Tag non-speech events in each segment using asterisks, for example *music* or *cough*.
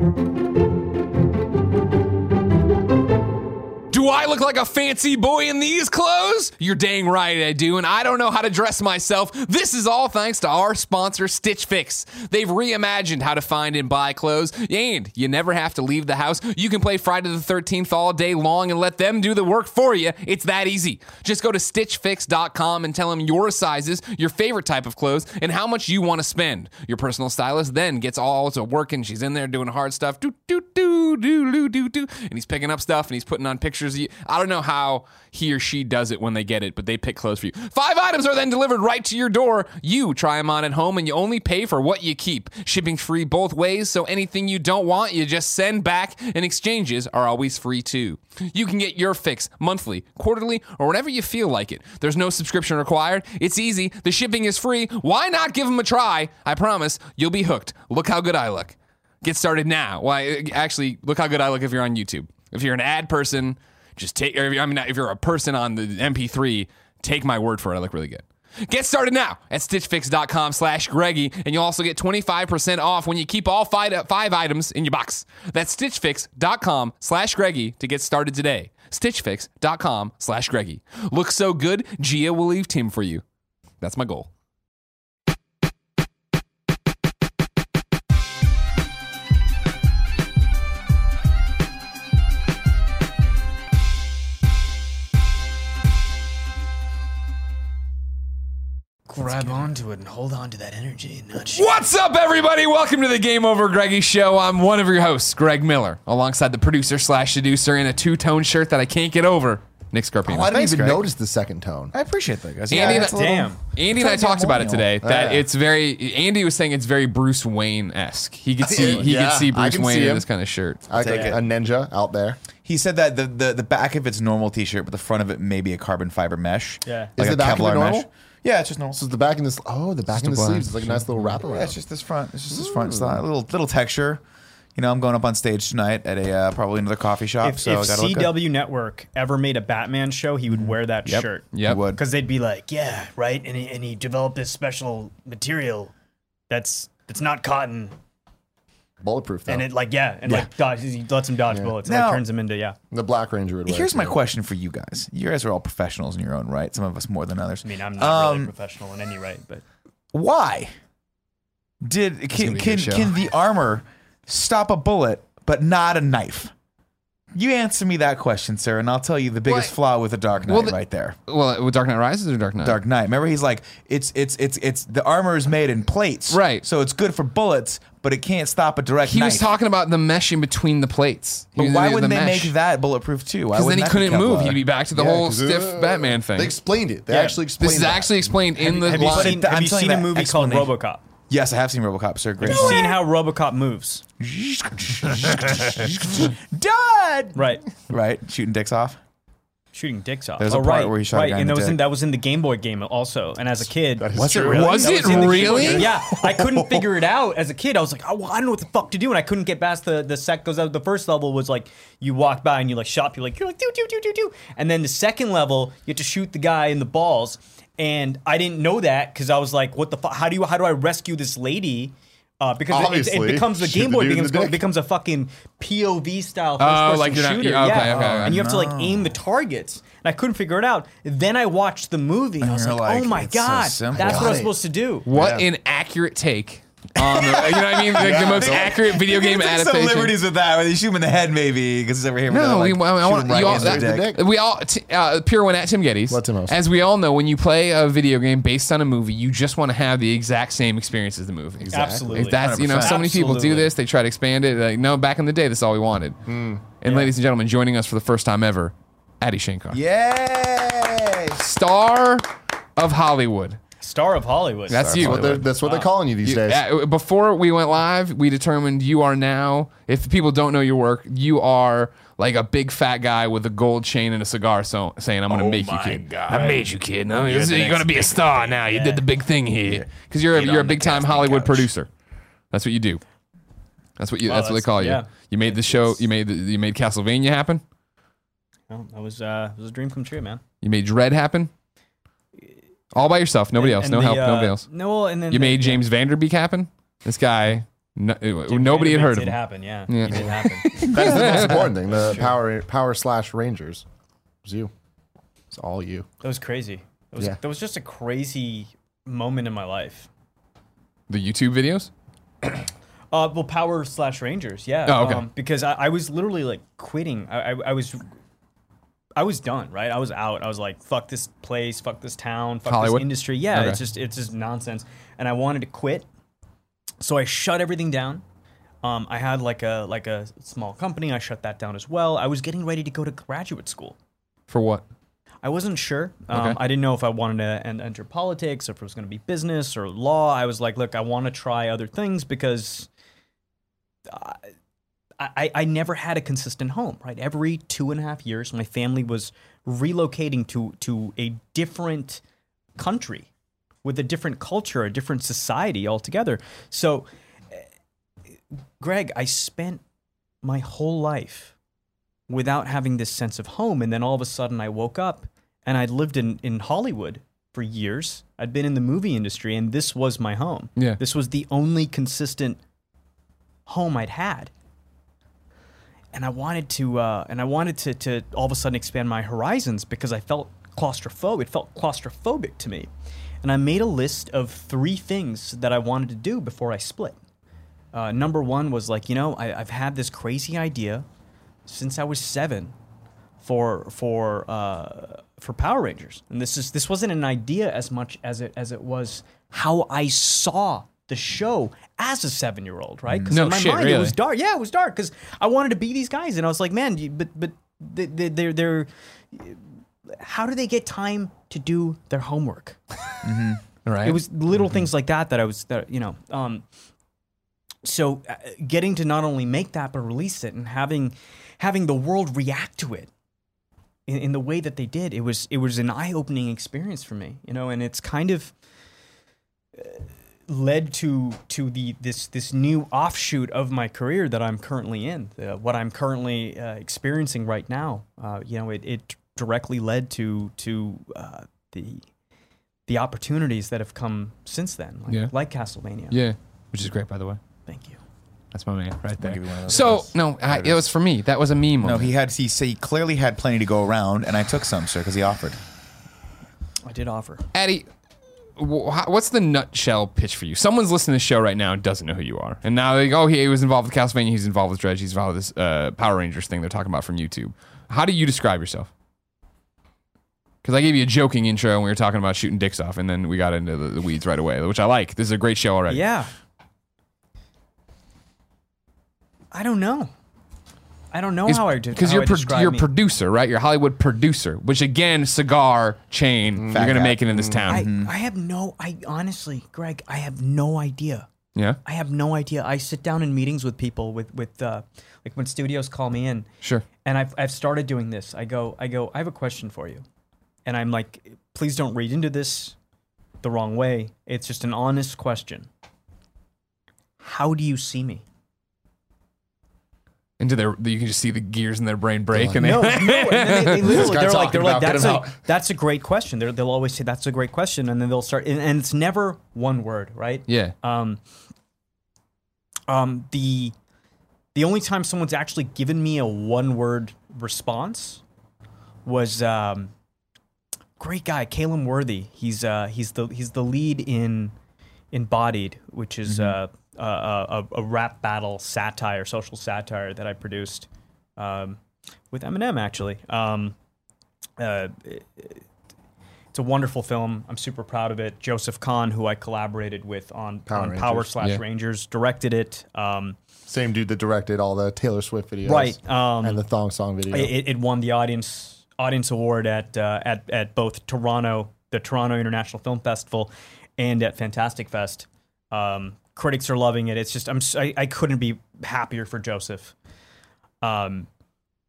Do I look like a fancy boy in these clothes? You're dang right I do, and I don't know how to dress myself. This is all thanks to our sponsor, Stitch Fix. They've reimagined how to find and buy clothes, and you never have to leave the house. You can play Friday the 13th all day long and let them do the work for you. It's that easy. Just go to stitchfix.com and tell them your sizes, your favorite type of clothes, and how much you want to spend. Your personal stylist then gets all to working. She's in there doing hard stuff. Do, do, do, do, do, do, do. And he's picking up stuff and he's putting on pictures. You. I don't know how he or she does it when they get it, but they pick clothes for you. Five items are then delivered right to your door. You try them on at home and you only pay for what you keep. Shipping free both ways, so anything you don't want, you just send back, and exchanges are always free too. You can get your fix monthly, quarterly, or whenever you feel like it. There's no subscription required. It's easy. The shipping is free. Why not give them a try? I promise you'll be hooked. Look how good I look. Get started now. Why? Actually, look how good I look if you're on YouTube. If you're an ad person, just take. I mean, if you're a person on the MP3, take my word for it. I look really good. Get started now at stitchfix.com slash Greggy, and you'll also get 25% off when you keep all five, five items in your box. That's stitchfix.com slash Greggy to get started today. Stitchfix.com slash Greggy. Look so good, Gia will leave Tim for you. That's my goal. Grab onto it and hold on to that energy and not sh- What's up, everybody? Welcome to the Game Over Greggy Show. I'm one of your hosts, Greg Miller, alongside the producer slash seducer in a two tone shirt that I can't get over, Nick Scarpino. Oh, I didn't Thanks, even Greg. notice the second tone. I appreciate that, guys. Andy, it's that- a little- Damn. Andy and I Trying to get talked about it more today. That Yeah. it's very. Andy was saying it's very Bruce Wayne esque. He could *laughs* see. He Yeah, could see I Bruce can Wayne see in him. this kind of shirt. I take like it. a ninja out there. He said that the, the the back of it's normal t-shirt, but the front of it may be a carbon fiber mesh. Yeah. like Is a the back of it Kevlar normal? Mesh. Yeah, it's just normal. So the back in this. Oh, the back in the black sleeves is like a nice little wrap Yeah, around. it's just this front. It's just this front. It's not a little little texture. You know, I'm going up on stage tonight at a uh, probably another coffee shop. If, so if I gotta look good. CW Network ever made a Batman show, he would wear that Yep. shirt. Yep. would. Because they'd be like, yeah, right? And he, and he developed this special material that's that's not cotton. Bulletproof though. And it like, yeah, and like dodge, he lets him dodge bullets. It Now- like turns him into, yeah. the Black Ranger would wear. Here's my question for you guys. You guys are all professionals in your own right. Some of us more than others. I mean, I'm not really Um, professional in any right, but Why did can be a can, good show. can the armor stop a bullet but not a knife? You answer me that question, sir, and I'll tell you the biggest Well, flaw with the Dark Knight well, the- right there. Well, with Dark Knight Rises or Dark Knight? Dark Knight. Remember, he's like, it's it's it's it's the armor is made in plates, Right. So it's good for bullets, but it can't stop a direct He knife. was talking about the mesh in between the plates. He But was why the- wouldn't the they mesh. make that bulletproof too? Because then he wouldn't that be couldn't move. He'd be back to the Yeah, whole 'Cause, stiff uh, Batman thing. They explained it. They Yeah. actually explained this is that. actually explained in the have you line. seen, have I'm you telling seen you a that movie called explanation. RoboCop? Yes, I have seen RoboCop, sir. Great. Have you seen how RoboCop moves? *laughs* Dad. Right. Right, shooting dicks off. Shooting dicks off. There's a oh, part right, where he shot a right, guy in and the that was in that was in the Game Boy game also. And as a kid, That is Was it really? Was it in the really? Yeah, I couldn't *laughs* figure it out as a kid. I was like, oh, well, I don't know what the fuck to do, and I couldn't get past the the sec. Goes out. Uh, the first level was like you walk by and you like shop. You like you're like do do do do do, and then the second level you have to shoot the guy in the balls. And I didn't know that because I was like, what the fuck? How do you how do I rescue this lady? Uh, because it- it, it, becomes the Game Boy dude becomes the becomes a fucking POV style first Oh, person like you're not- shooter. yeah, okay, yeah, okay, okay. and you have to like aim the targets. And I couldn't figure it out. Then I watched the movie. And I was like, like, oh my it's so god, that's what I Got was supposed to do. What Yeah. an accurate take on the, you know what I mean? Like the *laughs* Yeah. most accurate video game Take some adaptation. liberties with that. Where they shoot him in the head, maybe, because he's over here. No, like, we, I, I want him right you all, in the that- dick. dick. we all t- uh, pure one at Tim Gettys. Let Tim host. As we all know, when you play a video game based on a movie, you just want to have the exact same experience as the movie. Exactly. Absolutely. That's you know, 100%. so many people do this. They try to expand it. Like, no, back in the day, this is all we wanted. Hmm. And ladies and gentlemen, joining us for the first time ever, Adi Shankar, Yay! star of Hollywood. Star of Hollywood. That's you. That's what, they're, that's what they're calling you these You- days. uh, before we went live, we determined you are now. If people don't know your work, you are like a big fat guy with a gold chain and a cigar, so saying, "I'm going to Oh make you, kid. God. I made you, kid. No, you're, the going to be a star thing. now. You Yeah. did the big thing here because you're a, you're a big time Hollywood couch. producer. That's what you do. That's what you. Wow, that's what they that's- call you. yeah. You made the show. You made the, you made Castlevania happen. Well, that was uh, it was a dream come true, man. You made Dredd happen. All by yourself. Nobody else. And No the, help. uh, Nobody else. No, and then You the- made James Van Der Beek happen. This guy No, nobody had heard it of did him. happen, yeah. Yeah. It did happen. *laughs* That's the most *laughs* important thing. The power power slash Rangers. It was you. It's all you. That was crazy. That was, Yeah. that was just a crazy moment in my life. The YouTube videos. Uh, well, Power slash Rangers, yeah. Oh, okay. Um, because I, I was literally like quitting. I, I, I was, I was done. Right, I was out. I was like, fuck this place, fuck this town, fuck Hollywood? this industry. Yeah, Okay. it's just it's just nonsense. And I wanted to quit, so I shut everything down. Um, I had like a like a small company. I shut that down as well. I was getting ready to go to graduate school. For what? I wasn't sure. Um, Okay. I didn't know if I wanted to en- enter politics or if it was going to be business or law. I was like, look, I want to try other things because I, I, I never had a consistent home, right? Every two and a half years, my family was relocating to, to a different country with a different culture, a different society altogether. So, eh, Greg, I spent my whole life without having this sense of home. And then all of a sudden I woke up and I'd lived in, in Hollywood for years. I'd been in the movie industry and this was my home. Yeah. This was the only consistent home I'd had. And I wanted to uh, and I wanted to, to all of a sudden expand my horizons because I felt claustrophobic. It felt claustrophobic to me. And I made a list of three things that I wanted to do before I split. Uh, number one was like, you know, I, I've had this crazy idea since I was seven for for uh, for Power Rangers, and this is this wasn't an idea as much as it as it was how I saw the show as a seven year old, right? Because No in my shit, mind it was dark. Yeah, it was dark because I wanted to be these guys, and I was like, man, you, but but they, they, they're they're how do they get time to do their homework? Right. It was little things like that that I was that you know. Um, so uh, getting to not only make that but release it and having having the world react to it in, in the way that they did, it was it was an eye opening experience for me, you know. And it's kind of uh, led to to the this this new offshoot of my career that I'm currently in. Uh, what I'm currently uh, experiencing right now, uh, you know, it, it directly led to to uh, the the opportunities that have come since then, like, Yeah. like Castlevania. yeah, which is great, by the way. Thank you. That's my man right there. you one of those. So no, I, it was for me. That was a meme. No, he had. He said he clearly had plenty to go around, and I took some, sir, because he offered. I did offer. Eddie, wh- how- what's the nutshell pitch for you? Someone's listening to the show right now and doesn't know who you are, and now they go, "Oh, he was involved with Castlevania. He's involved with Dredd. He's involved with this uh, Power Rangers thing they're talking about from YouTube." How do you describe yourself? Because I gave you a joking intro when we were talking about shooting dicks off, and then we got into the, the weeds right away, which I like. This is a great show already. Yeah. I don't know. I don't know how I do. because you're I pro- you're a producer, right? You're a Hollywood producer, which again, cigar chain. you're gonna cat. make it in this town. I, I have no. I honestly, Greg, I have no idea. yeah, I have no idea. I sit down in meetings with people with with uh, like when studios call me in, sure. and I've I've started doing this. I go I go I have a question for you, and I'm like, please don't read into this the wrong way. It's just an honest question. How do you see me? Into their, you can just see the gears in their brain break, and they, No, no. *laughs* And then they, they *laughs* literally, guy they're like, they're like, that's a, *laughs* that's a great question. They're, they'll always say that's a great question, and then they'll start, and, and it's never one word, right? yeah. Um, um, the the only time someone's actually given me a one word response was um, great guy, Calum Worthy. He's uh, he's the he's the lead in Embodied, which is uh, a, a, a rap battle satire, social satire that I produced um, with Eminem actually. Um, uh, it's a wonderful film. I'm super proud of it. Joseph Kahn, who I collaborated with on Power on Rangers. Power slash Yeah. Rangers, directed it. Um, Same dude that directed all the Taylor Swift videos, right. Um, and the thong song video. it, it won the audience audience award at uh, at at both Toronto, the Toronto International Film Festival, and at Fantastic Fest. Um, critics are loving it. It's just I'm I, I couldn't be happier for Joseph. Um,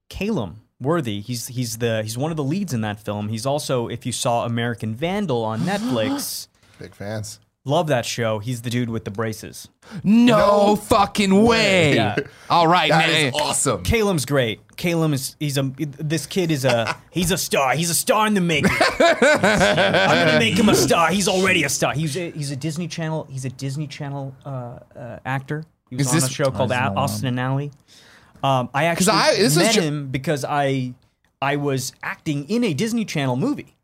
Calum Worthy, he's he's the he's one of the leads in that film. He's also if you saw American Vandal on Netflix. *gasps* Big fans. Love that show. He's the dude with the braces. No, No fucking way. Yeah. All right, That man. is awesome. Calum's great. Calum is he's a this kid is a he's a star. He's a star in the making. *laughs* I'm gonna make him a star. He's already a star. He's a, he's a Disney Channel. He's a Disney Channel uh, uh, actor. He was Is on this- a show called A- Austin and Ally. Um, I actually I- this was met ju- him because I I was acting in a Disney Channel movie.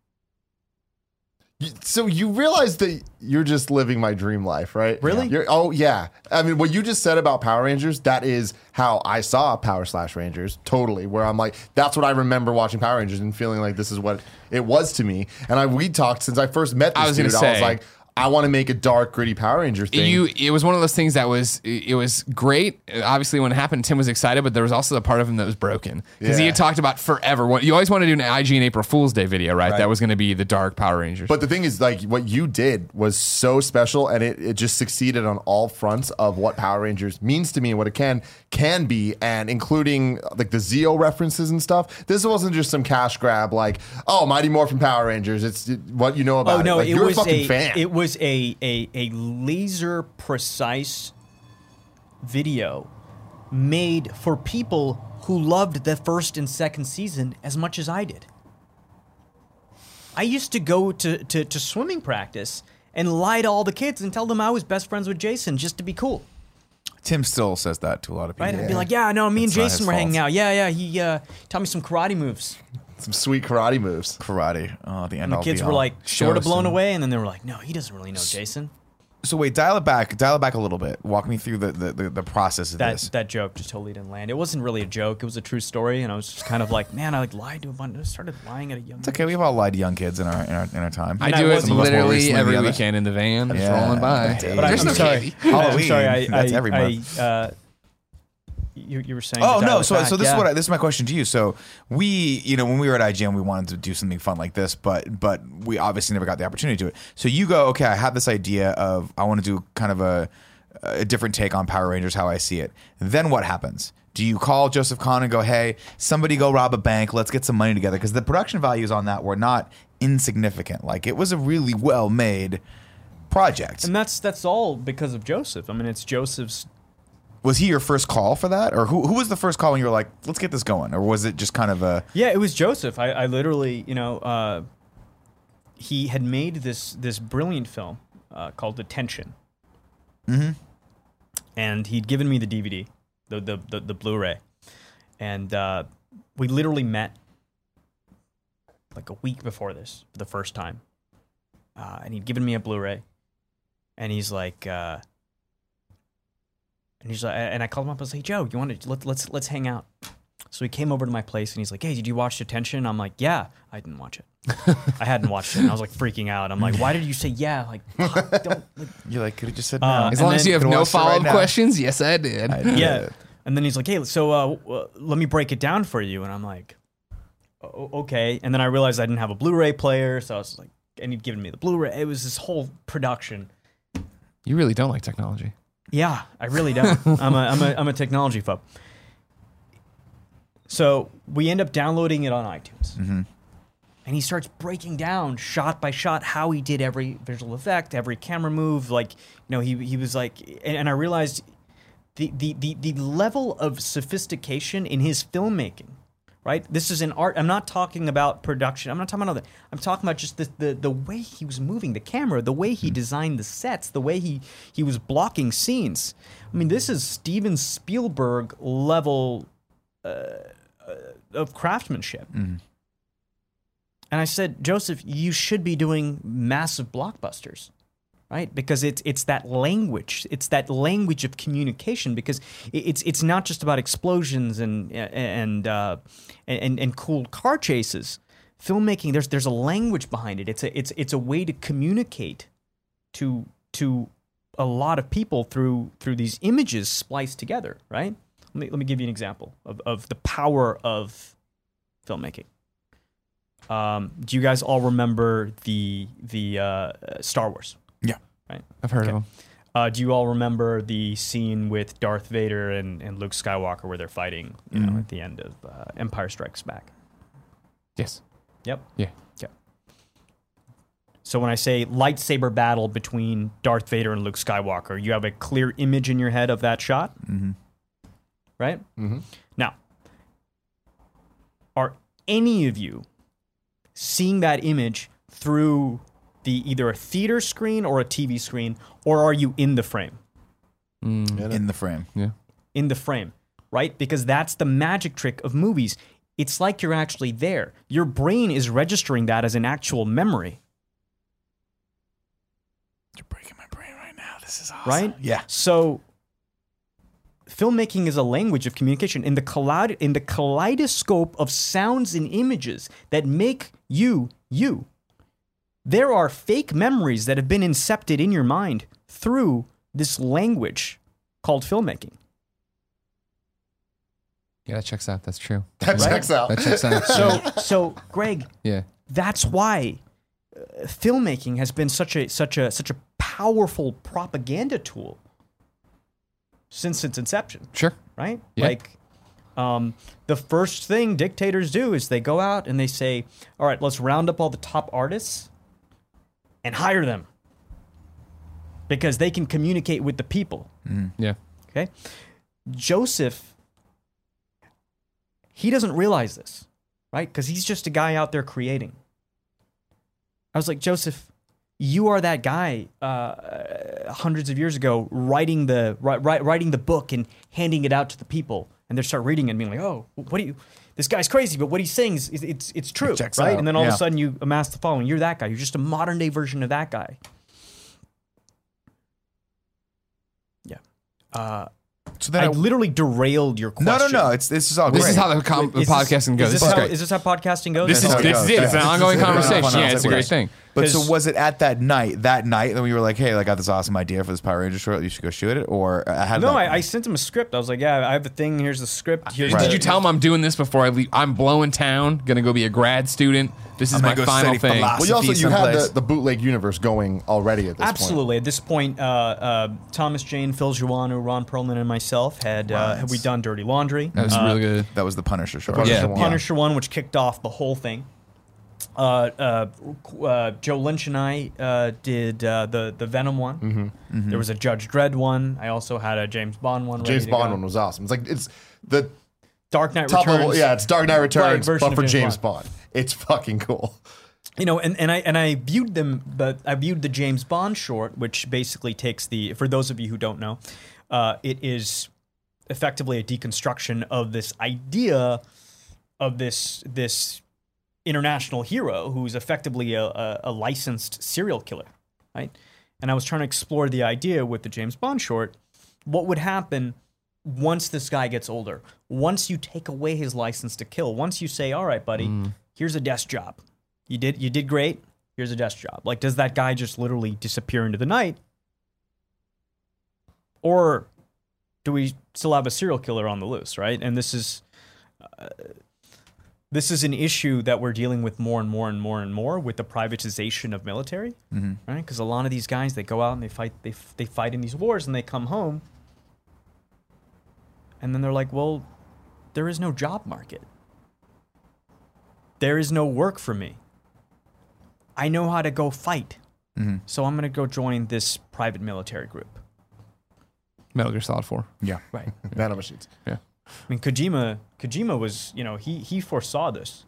So you realize that you're just living my dream life, right? Really? You're, oh yeah. I mean, what you just said about Power Rangers, that is how I saw Power Slash Rangers. Totally. Where I'm like, that's what I remember watching Power Rangers and feeling like this is what it was to me. And I we talked since I first met this I was gonna. I was say- like, I want to make a dark, gritty Power Ranger thing. You, it was one of those things that was, it was great. Obviously, when it happened, Tim was excited, but there was also a part of him that was broken because he had talked about forever. What you always want to do an IGN April Fool's Day video, right? Right. That was going to be the dark Power Rangers. But the thing is, like, what you did was so special, and it, it just succeeded on all fronts of what Power Rangers means to me and what it can can be, and including like the Zeo references and stuff. This wasn't just some cash grab, like, oh, Mighty Morphin Power Rangers. It's it- what you know about Oh no, it. Like, it you're was a fucking a fan. it was a, a a laser precise video made for people who loved the first and second season as much as I did. I used to go to, to, to swimming practice and lie to all the kids and tell them I was best friends with Jason just to be cool. Tim still says that to a lot of people. Right? I'd be like, yeah, no, me and Jason were fault. hanging out. Yeah, yeah. He uh, taught me some karate moves. Some sweet karate moves. Karate. Oh, the end And the all kids were all. like sort of blown some- away, and then they were like, no, he doesn't really know Jason. So wait, dial it back. Dial it back a little bit. Walk me through the the, the, the process of that this. that joke just totally didn't land. It wasn't really a joke. It was a true story, and I was just kind of like, man, I like lied to a bunch. I started lying at a young. It's okay. We've all lied to young kids in our in our, in our time. I I do it wasn't- Some of us more literally recently every the other. weekend in the van, just Yeah. rolling by. But But I, There's I'm no sorry. candy. Halloween. I'm sorry. I, That's I, every I, uh, you, you were saying. Oh no! So back. so this Yeah. is what I, this is my question to you. So we you know when we were at IGN we wanted to do something fun like this, but but we obviously never got the opportunity to do it. So you go okay. I have this idea of I want to do kind of a a different take on Power Rangers, how I see it. Then what happens? Do you call Joseph Kahn and go, hey, somebody go rob a bank, let's get some money together? Because the production values on that were not insignificant. Like it was a really well made project. And that's that's all because of Joseph. I mean, it's Joseph's. Was he your first call for that, or who who was the first call when you were like, let's get this going, or was it just kind of a Yeah, it was Joseph. I, I literally, you know, uh, he had made this this brilliant film uh, called Detention. Mm-hmm. And he'd given me the DVD, the the the, the Blu-ray, and uh, we literally met like a week before this for the first time. Uh, and he'd given me a Blu-ray, and he's like, uh, and he's like, and I called him up. And I was like, Joe, you want to let's let's let's hang out. So he came over to my place and he's like, "Hey, did you watch Detention?" I'm like, "Yeah, I didn't watch it. *laughs* I hadn't watched it." And I was like freaking out. I'm like, "Why did you say yeah?" Like, *laughs* fuck, don't. Like, *laughs* you like could have just said no? Uh, As And long as you have no watched it right follow up now. questions, yes, I did. I did. yeah. And then he's like, "Hey, so uh, w- let me break it down for you." And I'm like, "O- "Okay." And then I realized I didn't have a Blu-ray player, so I was like, and he'd given me the Blu-ray. It was this whole production. You really don't like technology. Yeah, I really don't. *laughs* I'm a I'm a I'm a technology phobe. So we end up downloading it on iTunes, mm-hmm. and he starts breaking down shot by shot how he did every visual effect, every camera move. Like you know, he he was like, and, and I realized the, the the the level of sophistication in his filmmaking. Right, this is an art. I'm not talking about production. I'm not talking about other. I'm talking about just the, the the way he was moving the camera, the way he hmm. designed the sets, the way he he was blocking scenes. I mean, this is Steven Spielberg level uh, uh, of craftsmanship. Hmm. And I said, Joseph, you should be doing massive blockbusters, right? Because it's it's that language, it's that language of communication. Because it's it's not just about explosions and and uh, and and cool car chases. Filmmaking, there's there's a language behind it. It's a it's it's a way to communicate to to a lot of people through through these images spliced together, right? Let me let me give you an example of, of the power of filmmaking. Um, do you guys all remember the the uh, Star Wars? Yeah. Right. I've heard Okay. of them. Uh, do you all remember the scene with Darth Vader and, and Luke Skywalker where they're fighting, you know, at the end of uh, Empire Strikes Back? Yes. Yep. Yeah. Okay. So when I say lightsaber battle between Darth Vader and Luke Skywalker, you have a clear image in your head of that shot, mm-hmm. right? Mm-hmm. Now, are any of you seeing that image through the either a theater screen or a TV screen, or are you in the frame? Mm. in the frame. Yeah. in the frame, right? Because that's the magic trick of movies. It's like you're actually there. Your brain is registering that as an actual memory, You're breaking my brain right now. This is awesome. right? Yeah. So filmmaking is a language of communication in the kaleid- in the kaleidoscope of sounds and images that make you you. There are fake memories that have been incepted in your mind through this language called filmmaking. Yeah, that checks out. That's true. That checks out. That checks out. So so Greg, yeah. that's why uh, filmmaking has been such a such a such a powerful propaganda tool since its inception. Sure. right? Yeah. Like, um, the first thing dictators do is they go out and they say, "All right, let's round up all the top artists and hire them because they can communicate with the people." Yeah. Okay, Joseph, he doesn't realize this, right? Because he's just a guy out there creating. I was like, Joseph, you are that guy uh, hundreds of years ago writing the ri- ri- writing the book and handing it out to the people, and they start reading it and being like, "Oh, what do you? This guy's crazy, but what he's saying is, is it's it's true, checks right?" out, And then all of a sudden, you amass the following. You're that guy. You're just a modern day version of that guy. Yeah. Uh, So then I I, literally derailed your no, question. no, no. No. It's this is all This great. is how the, com- the Is this- podcasting goes. Is This, this, is how, great. is this how podcasting goes? This is this is it. It's Yeah. an ongoing conversation. Yeah, it's a great conversation. thing. But so 'Cause- was it at that night? That night, then we were like, "Hey, I got this awesome idea for this Power Ranger short. You should go shoot it." Or uh, how did No, that- I, I sent him a script. I was like, "Yeah, I have a thing. Here's the script. Here's Right. the, Did you tell him I'm doing this before I leave? I'm blowing town. Gonna go be a grad student. This is I'm my go final thing. philosophy. Well, you also you had someplace. the, the bootleg universe going already at this point. Absolutely. At this point, uh, uh, Thomas Jane, Phil Joanou, Ron Perlman, and myself had uh, had we done Dirty Laundry. That was Uh, really good. that was the Punisher short. Punisher Yeah. one. Punisher one, which kicked off the whole thing. Uh, uh, uh, Joe Lynch and I uh, did uh, the the Venom one. Mm-hmm. There was a Judge Dredd one. I also had a James Bond one. ready James to Bond go. one was awesome. It's like it's the Dark Knight top Returns. level. Yeah, it's Dark Knight Returns, version but for James James Bond. It's fucking cool. you know and, and i and i viewed them but i viewed the james bond short which basically takes the for those of you who don't know uh, it is effectively a deconstruction of this idea of this this international hero who's effectively a, a, a licensed serial killer right? And i was trying to explore the idea with the james bond short what would happen once this guy gets older? Once you take away his license to kill once you say all right buddy here's a desk job. You did you did great. Here's a desk job. Like does that guy just literally disappear into the night? Or do we still have a serial killer on the loose right? And this is uh, this is an issue that we're dealing with more and more and more and more with the privatization of military mm-hmm. right because a lot of these guys they go out and they fight they, f- they fight in these wars and they come home and then they're like well there is no job market there is no work for me I know how to go fight. Mm-hmm. So I'm going to go join this private military group. Metal Gear Solid 4. Yeah. Right. *laughs* Nano machines. Yeah. I mean, Kojima, Kojima was, you know, he he foresaw this.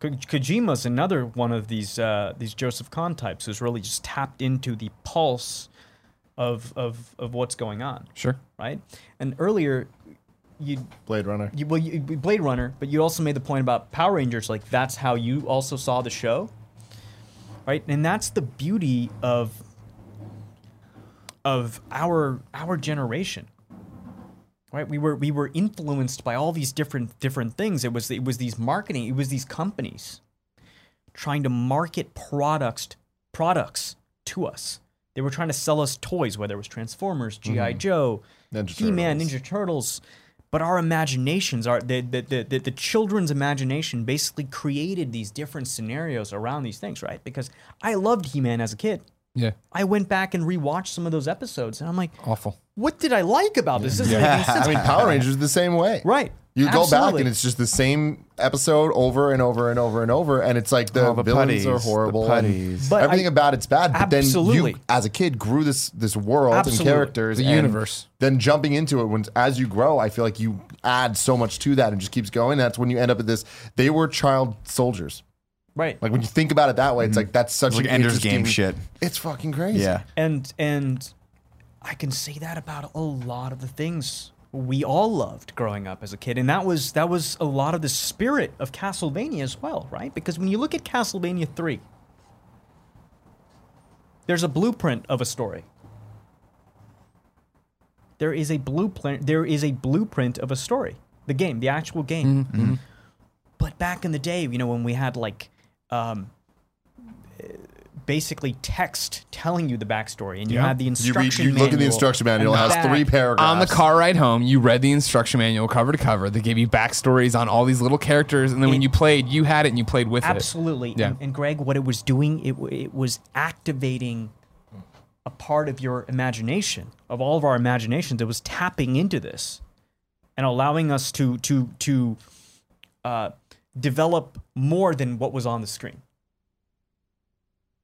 Ko- Kojima's another one of these uh, these Joseph Kahn types who's really just tapped into the pulse of of of what's going on, Sure. right? And earlier, you Blade Runner. you well you, Blade Runner, but you also made the point about Power Rangers. Like that's how you also saw the show, right? And that's the beauty of of our our generation, right? We were we were influenced by all these different different things. It was it was these marketing. It was these companies trying to market products products to us. They were trying to sell us toys, whether it was Transformers, GI mm-hmm. Joe, Ninja He-Man, Turtles. Ninja Turtles. But our imaginations are the the, the, the the children's imagination basically created these different scenarios around these things, right? Because I loved He-Man as a kid. Yeah. I went back and rewatched some of those episodes, and I'm like, Awful. what did I like about this? This doesn't make any sense. I mean, Power Rangers is the same way. Right. You go back and it's just the same episode over and over and over and over, and it's like the, Oh, the villains putties, are horrible. and. But everything I- about it's bad. But then Absolutely. you, as a kid, grew this this world Absolutely. and characters, The and universe. Then jumping into it when as you grow, I feel like you add so much to that and just keeps going. That's when you end up at this. They were child soldiers. Right. Like when you think about it that way, it's mm-hmm. like that's such It's like an Ender's interesting Game shit. It's fucking crazy. Yeah. and and I can say that about a lot of the things we all loved growing up as a kid, and that was that was a lot of the spirit of Castlevania as well, right? Because when you look at Castlevania three, there's a blueprint of a story. There is a blueprint. There is a blueprint of a story. The game, the actual game. Mm-hmm. Mm-hmm. But back in the day, you know, when we had like um, basically text telling you the backstory, and you Yeah. had the You, read, instruction you look at the manual instruction manual, it and has the three paragraphs. on the car ride home, you read the instruction manual cover to cover. They gave you backstories on all these little characters, and then when It- you played, you had it and you played with it. Absolutely. Yeah. And, and Greg, what it was doing, it, w- it was activating a part of your imagination, of all of our imaginations. It was tapping into this and allowing us to to to uh, develop more than what was on the screen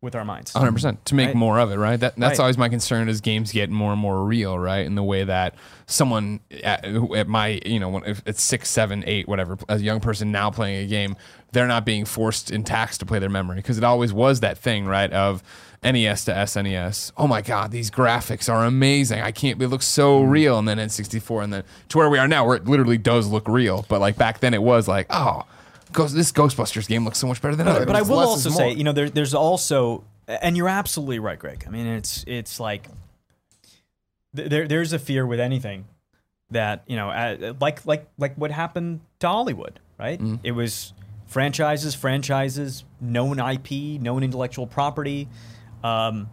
with our minds. 100% to make Right. more of it, right? That that's Right. always my concern as games get more and more real, right? In the way that someone at, at my, you know, when it's six, seven, eight, whatever, as a young person now playing a game, they're not being forced in tax to play their memory because it always was that thing, right? Of NES to SNES. Oh my God, these graphics are amazing. I can't, it looks so Mm. real. And then N64, and then to where we are now, where it literally does look real. But like back then, it was like, oh, Ghost, this Ghostbusters game looks so much better than others. but I will also say, you know, there, there's also, and you're absolutely right, Greg. I mean, it's it's like th- there there's a fear with anything that you know, uh, like like like what happened to Hollywood, right? It was franchises, franchises, known IP, known intellectual property. Um,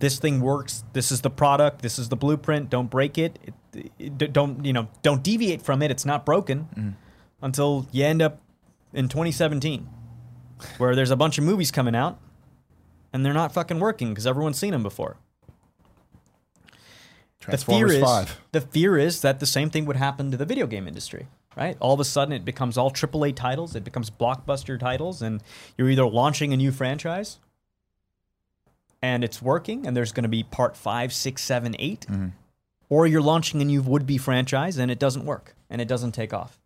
this thing works. This is the product. This is the blueprint. Don't break it. it, it don't you know? Don't deviate from it. It's not broken until you end up in 2017 where there's a bunch of movies coming out and they're not fucking working because everyone's seen them before. The fear is 5. the fear is that the same thing would happen to the video game industry, right? All of a sudden, it becomes all AAA titles, it becomes blockbuster titles, and you're either launching a new franchise and it's working, and there's going to be part five, six, seven, eight, mm-hmm. or you're launching a new would-be franchise and it doesn't work and it doesn't take off.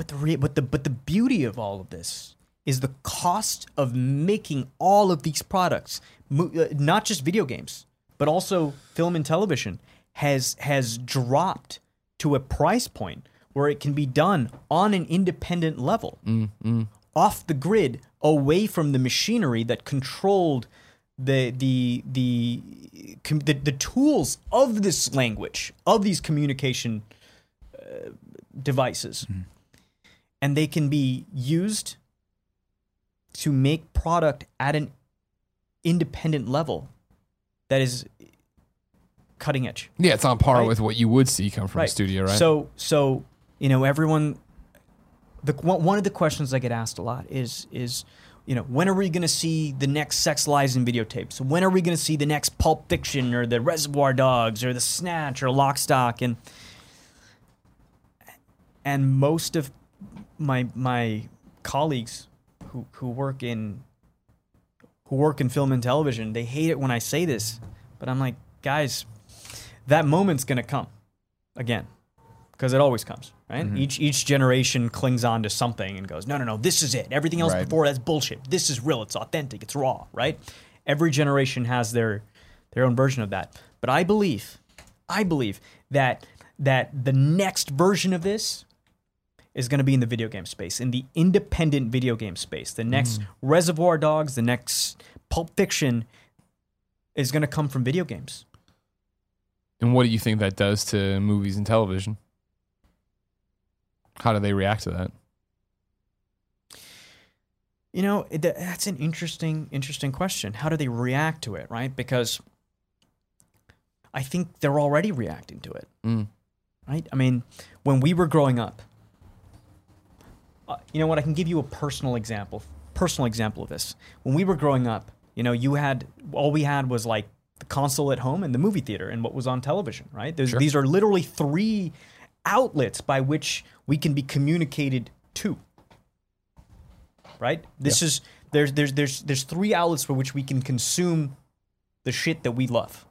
But the re- but the but the beauty of all of this is the cost of making all of these products, uh, not just video games, but also film and television, has has dropped to a price point where it can be done on an independent level, off the grid, away from the machinery that controlled the the the the, the tools of this language of these communication uh, devices and they can be used to make product at an independent level that is cutting edge yeah, it's on par Right. with what you would see come from a studio, right? so so you know everyone the one one of the questions i get asked a lot is is you know when are we going to see the next sex lies and videotapes when are we going to see the next pulp fiction or the reservoir dogs or the snatch or lock stock and and most of my my colleagues who who work in who work in film and television they hate it when i say this but i'm like guys that moment's to come again because it always comes right? Mm-hmm. Each each generation clings on to something and goes no no no this is it. Everything else Right. before that's bullshit. This is real. It's authentic. It's raw right? Every generation has their their own version of that. But i believe i believe that that the next version of this is going to be in the video game space, in the independent video game space. The next Reservoir Dogs, the next Pulp Fiction is going to come from video games. And what do you think that does to movies and television? How do they react to that? You know, it, that's an interesting, interesting question. How do they react to it, right? Because I think they're already reacting to it, Mm. right? I mean, when we were growing up, uh, you know what? I can give you a personal example, personal example of this. When we were growing up, you know, you had all we had was like the console at home and the movie theater and what was on television, right? There's, These are literally three outlets by which we can be communicated to right? This is there's there's there's there's three outlets for which we can consume the shit that we love.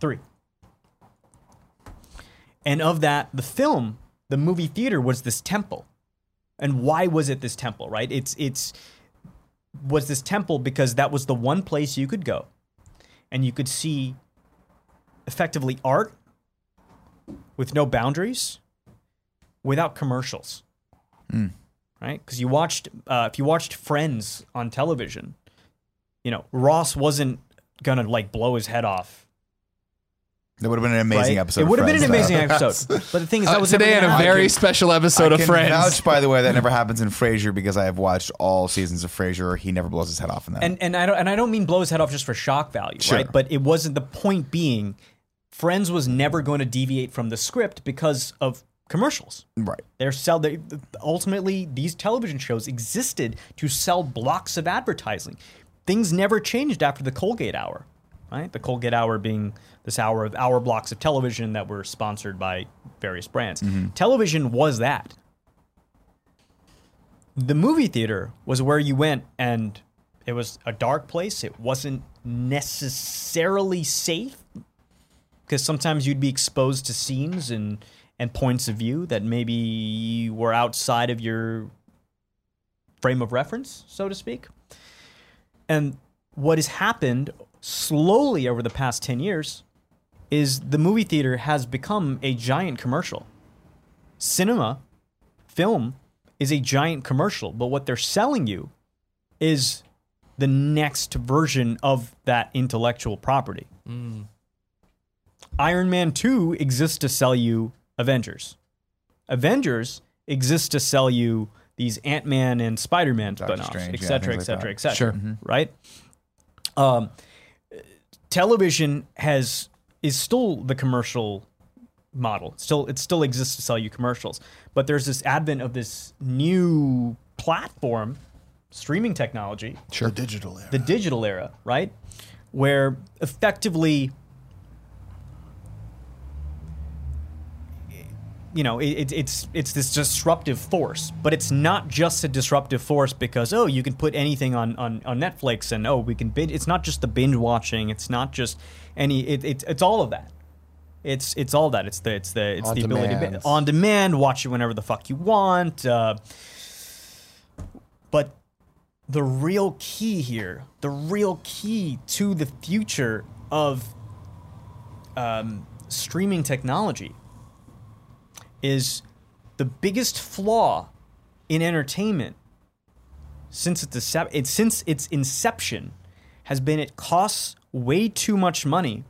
Three. And of that, the film, the movie theater was this temple. And why was it this temple, right? It's it's was this temple because that was the one place you could go and you could see effectively art with no boundaries, without commercials. Right? Because you watched, uh, if you watched Friends on television, you know Ross wasn't gonna like blow his head off. That would have been an amazing right? episode. It would have been an amazing episode. *laughs* But the thing is, Uh, that was today never in a gonna very happen. special episode I of can Friends. vouch, by the way, that never happens in Frasier because I have watched all seasons of Frasier. He never blows his head off in that. and and I don't and I don't mean blow his head off just for shock value, Sure. right? But it wasn't the point being Friends was never going to deviate from the script because of commercials. right. They're sell they ultimately these television shows existed to sell blocks of advertising. Things never changed after the Colgate hour, right? The Colgate hour being this hour of hour blocks of television that were sponsored by various brands. Mm-hmm. Television was that. The movie theater was where you went and it was a dark place. It wasn't necessarily safe because sometimes you'd be exposed to scenes and and points of view that maybe were outside of your frame of reference, so to speak. And what has happened slowly over the past 10 years is the movie theater has become a giant commercial. Cinema, film is a giant commercial, but what they're selling you is the next version of that intellectual property. Iron Man 2 exists to sell you Avengers. Avengers exists to sell you these Ant Man and Spider Man spin offs, et cetera, et cetera, et cetera. Right? Um, television has is still the commercial model. Still, it still exists to sell you commercials. But there's this advent of this new platform, streaming technology, The digital era. the digital era, right? Where effectively, you know, it, it, it's it's this disruptive force, but it's not just a disruptive force because oh, you can put anything on on, on Netflix and oh, we can binge. It's not just the binge watching. It's not just any. It, it, it's all of that. It's it's all that. It's the it's the it's On the ability to demand. on demand, watch it whenever the fuck you want. Uh, but the real key here, the real key to the future of um, streaming technology is the biggest flaw in entertainment since its, decep- it, since its inception has been it costs way too much money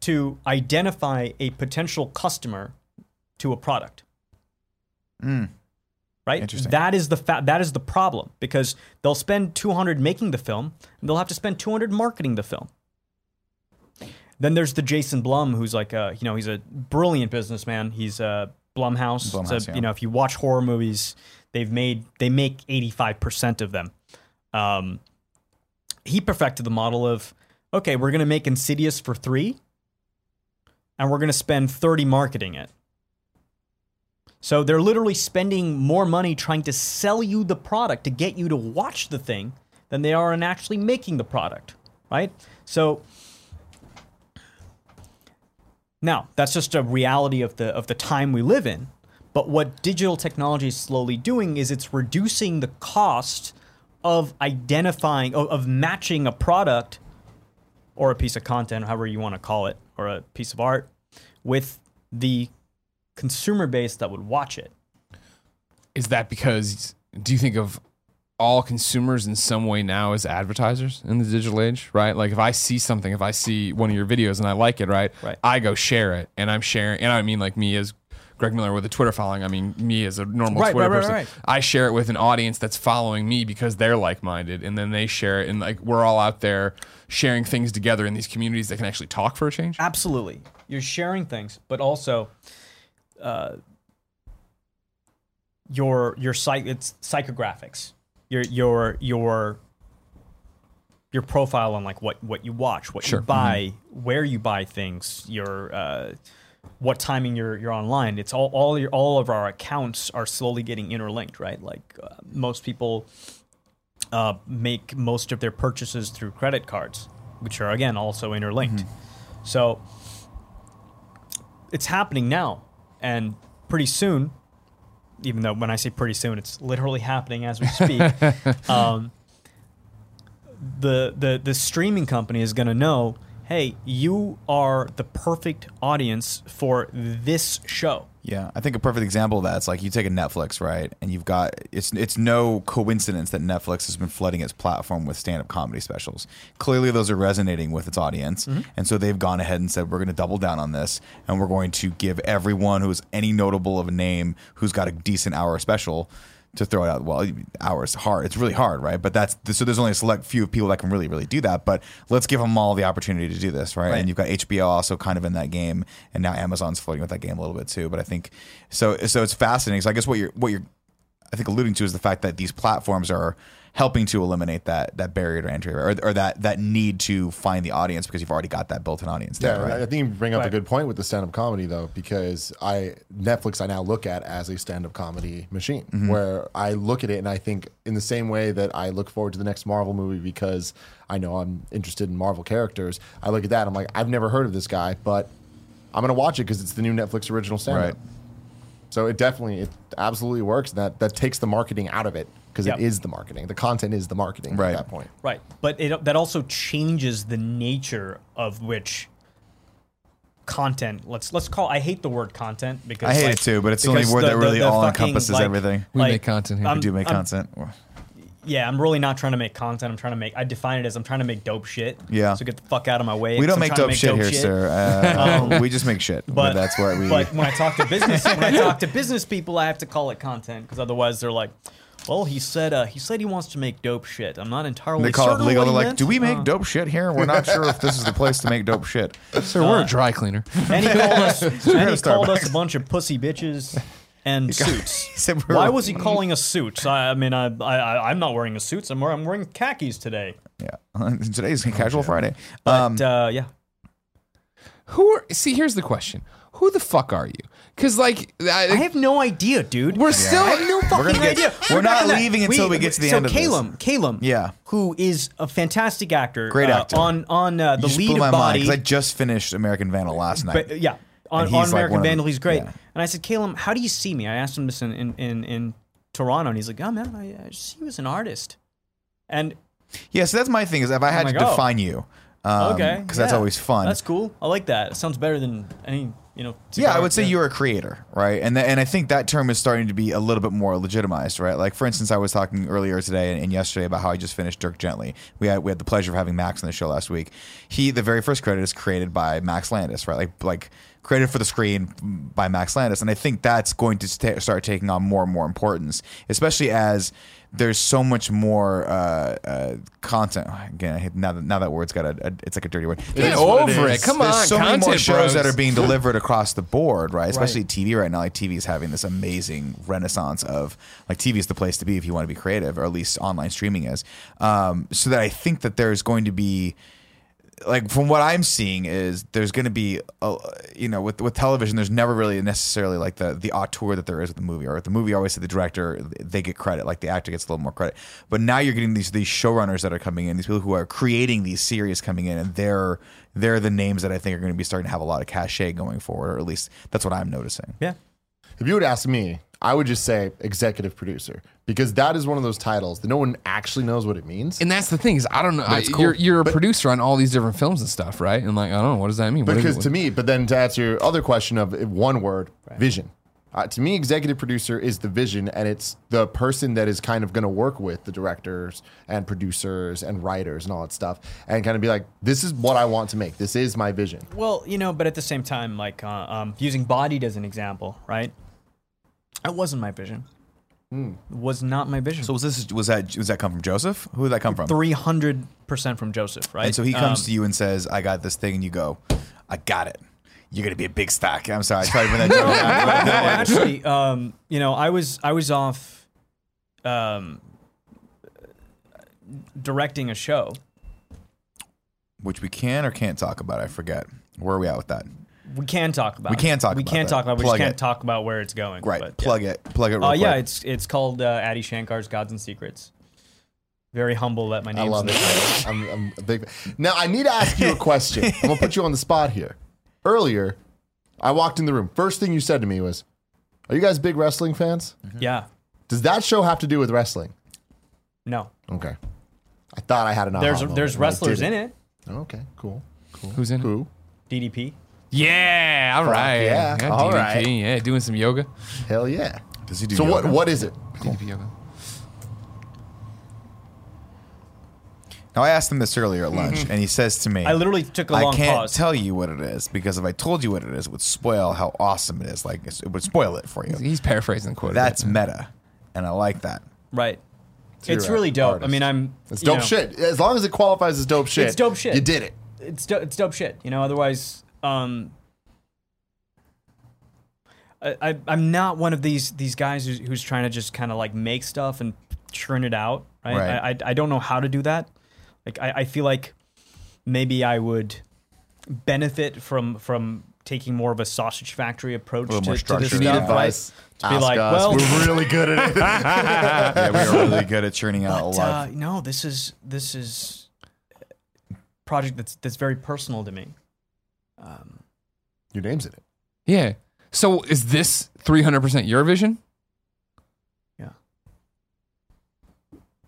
to identify a potential customer to a product hmm. right? Interesting. That is the fa- that is the problem because they'll spend 200 making the film, and they'll have to spend 200 marketing the film. Then there's the Jason Blum, who's like, a, you know, he's a brilliant businessman. He's a Blumhouse. Blumhouse, yeah. You know, if you watch horror movies, they've made they make 85 percent of them. Um, he perfected the model of, okay, we're gonna make Insidious for three, and we're gonna spend 30 marketing it. So they're literally spending more money trying to sell you the product to get you to watch the thing than they are in actually making the product, right? So now that's just a reality of the of the time we live in. But what digital technology is slowly doing is it's reducing the cost of identifying of, of matching a product or a piece of content, however you want to call it, or a piece of art, with the consumer base that would watch it. Is that because do you think of all consumers in some way now as advertisers in the digital age, right? Like if I see something, if I see one of your videos and I like it, right? Right. I go share it and I'm sharing and I mean like me as Greg Miller with a Twitter following, I mean me as a normal Right, Twitter right, right, person. right. I share it with an audience that's following me because they're like-minded and then they share it and like we're all out there sharing things together in these communities that can actually talk for a change. Absolutely. You're sharing things, but also uh, your your psych it's psychographics. Your your your your profile on like what what you watch, what Sure. you buy, where you buy things, your uh, what timing you're you're online. It's all all your all of our accounts are slowly getting interlinked, right? Like uh, most people uh, make most of their purchases through credit cards, which are again also interlinked. So it's happening now, and pretty soon, even though when I say pretty soon, it's literally happening as we speak. *laughs* um, the the the streaming company is going to know, hey, you are the perfect audience for this show. Yeah, I think a perfect example of that is like you take a Netflix, right? And you've got it's it's no coincidence that Netflix has been flooding its platform with stand-up comedy specials. Clearly those are resonating with its audience. Mm-hmm. And so they've gone ahead and said we're going to double down on this and we're going to give everyone who's any notable of a name who's got a decent hour special to throw it out. Well, hours hard. It's really hard, right? But that's so there's only a select few of people that can really, really do that. But let's give them all the opportunity to do this, right? Right. And you've got HBO also kind of in that game, and now Amazon's floating with that game a little bit too. But I think so. So it's fascinating. So I guess what you're what you're I think alluding to is the fact that these platforms are helping to eliminate that that barrier to entry or, or that that need to find the audience because you've already got that built-in audience Yeah, there, I think you bring up a good point with the stand-up comedy though, because I Netflix I now look at as a stand-up comedy machine, Mm-hmm. where I look at it and I think in the same way that I look forward to the next Marvel movie because I know I'm interested in Marvel characters. I look at that, I'm like, I've never heard of this guy, but I'm gonna watch it because it's the new Netflix original stand-up. Right. So it definitely, it absolutely works. That that takes the marketing out of it because Yep. it is the marketing. The content is the marketing Right. at that point. Right. But it, that also changes the nature of which content let's let's call I hate the word content because I hate like, it too, but it's the only because word that really all fucking, encompasses like- everything. We like, make content here. We do make I'm- content. Yeah, I'm really not trying to make content. I'm trying to make. I define it as I'm trying to make dope shit. Yeah. So get the fuck out of my way. We don't I'm make trying to dope shit here, shit. sir. Uh, *laughs* we just make shit. But that's what we. *laughs* But when I talk to business, when I talk to business people, I have to call it content because otherwise they're like, "Well, he said uh, he said he wants to make dope shit." I'm not entirely. they call it certain legal. what They're he like, meant." "Do we make Uh, dope shit here? We're not sure if this is the place to make dope shit." *laughs* Sir, we're a dry cleaner. *laughs* And he called us. *laughs* and he called us a bunch of pussy bitches and suits. said we were- Why was he calling us suits? I, I mean, I, I, I'm not wearing a suits. I'm wearing, I'm wearing khakis today. Yeah, today's Casual Friday. But Um, uh, yeah, Who are? See, here's the question: Who the fuck are you? Because like, I, I have no idea, dude. we're still. I have no fucking get- idea. we're not gonna- leaving until we get to the end of this. Calum, Calum, Yeah. who is a fantastic actor, Great uh, actor. on on uh, the you just lead blew my mind body. because I just finished American Vandal last night. but uh, yeah, on, And on like American one of the- Vandal, he's great. yeah. And I said, Calum, how do you see me? I asked him this in in in, in Toronto, and he's like, Oh man, I, I just see you as an artist. And yeah, so that's my thing is if I had I'm to oh. define you, um, okay, because that's yeah, always fun. That's cool. I like that. It sounds better than any you know. Yeah, I would say you're a creator, right? And th- and I think that term is starting to be a little bit more legitimized, right? Like for instance, I was talking earlier today and, and yesterday about how I just finished Dirk Gently. We had we had the pleasure of having Max on the show last week. He the very first credit is created by Max Landis, right? Like like created for the screen by Max Landis, and I think that's going to sta start taking on more and more importance, especially as there's so much more uh, uh, content. Again, I hate, now that now that word's got a, a it's like a dirty word. Get over it. is. Come There's on, so many more shows that are being *laughs* delivered across the board, right? Especially TV right now. Like TV is having this amazing renaissance of like TV is the place to be if you want to be creative, or at least online streaming is. Um, so that I think that there's going to be like from what I'm seeing is there's going to be a, you know with with television there's never really necessarily like the the auteur that there is with the movie or with the movie always say the director they get credit like the actor gets a little more credit. But now you're getting these these showrunners that are coming in these people who are creating these series coming in and they're they're the names that I think are going to be starting to have a lot of cachet going forward or at least that's what I'm noticing. Yeah. If you would ask me, I would just say executive producer because that is one of those titles that no one actually knows what it means. And that's the thing is, I don't know. I, cool. You're you're a But- producer on all these different films and stuff, right? And like, I don't know, what does that mean? What is Because it- to me, but then to answer your other question of one word, vision. Uh, to me, executive producer is the vision, and it's the person that is kind of going to work with the directors and producers and writers and all that stuff, and kind of be like, "This is what I want to make. This is my vision." Well, you know, but at the same time, like uh, um, using Bodied as an example, right? That wasn't my vision. Hmm. Was not my vision. so was this was that was that come from Joseph who did that come from three hundred percent from Joseph, right? and so he comes Um, to you and says I got this thing and you go I got it you're going to be a big stock I'm sorry I tried to bring that *laughs* joke no, *laughs* actually, um, you know, I was I was off um, directing a show. which we can or can't talk about. I forget. Where are we at with that? We can talk about. We can it. talk We can that. talk about. it. We Plug just can't it. talk about where it's going. Right. but, yeah. plug it. Plug it. Real Uh, yeah, quick. it's it's called uh, Adi Shankar's Gods and Secrets. Very humble that my name. I name's love in the it. *laughs* I'm, I'm a big. Now I need to ask you a question. I'm gonna put you on the spot here. Earlier, I walked in the room. First thing you said to me was, "Are you guys big wrestling fans? Yeah. Does that show have to do with wrestling?" No. Okay. I thought I had an. There's there's but I wrestlers in didn't. it. Okay, cool. Cool. Who's in it? Who? DDP. Yeah, all right. yeah, yeah all DDP, right. Yeah, doing some yoga. Hell yeah. Does he do So what? What is it? DDP yoga. Now I asked him this earlier at lunch, mm-hmm. and he says to me, I literally took a I long I can't pause. tell you what it is because if I told you what it is, it would spoil how awesome it is. Like it's- it would spoil it for you. He's paraphrasing the quote. That's meta, and I like that. right. you're it's really dope. artist. I mean, I'm. It's you dope know, shit. As long as it qualifies as dope shit. It's dope shit. You did it. It's do, it's dope shit. You know. Otherwise, um, I, I I'm not one of these these guys who's, who's trying to just kind of like make stuff and churn it out. Right. Right. I, I I don't know how to do that. Like I, I feel like maybe I would benefit from from taking more of a sausage factory approach little to, more to this structure. If you need stuff. advice, To be like, us. well- we're really good at it. *laughs* Yeah, we are really good at churning out a lot. uh, of- no, this is this is project that's that's very personal to me. Um, Your name's in it. Yeah. So is this 300% your vision? yeah.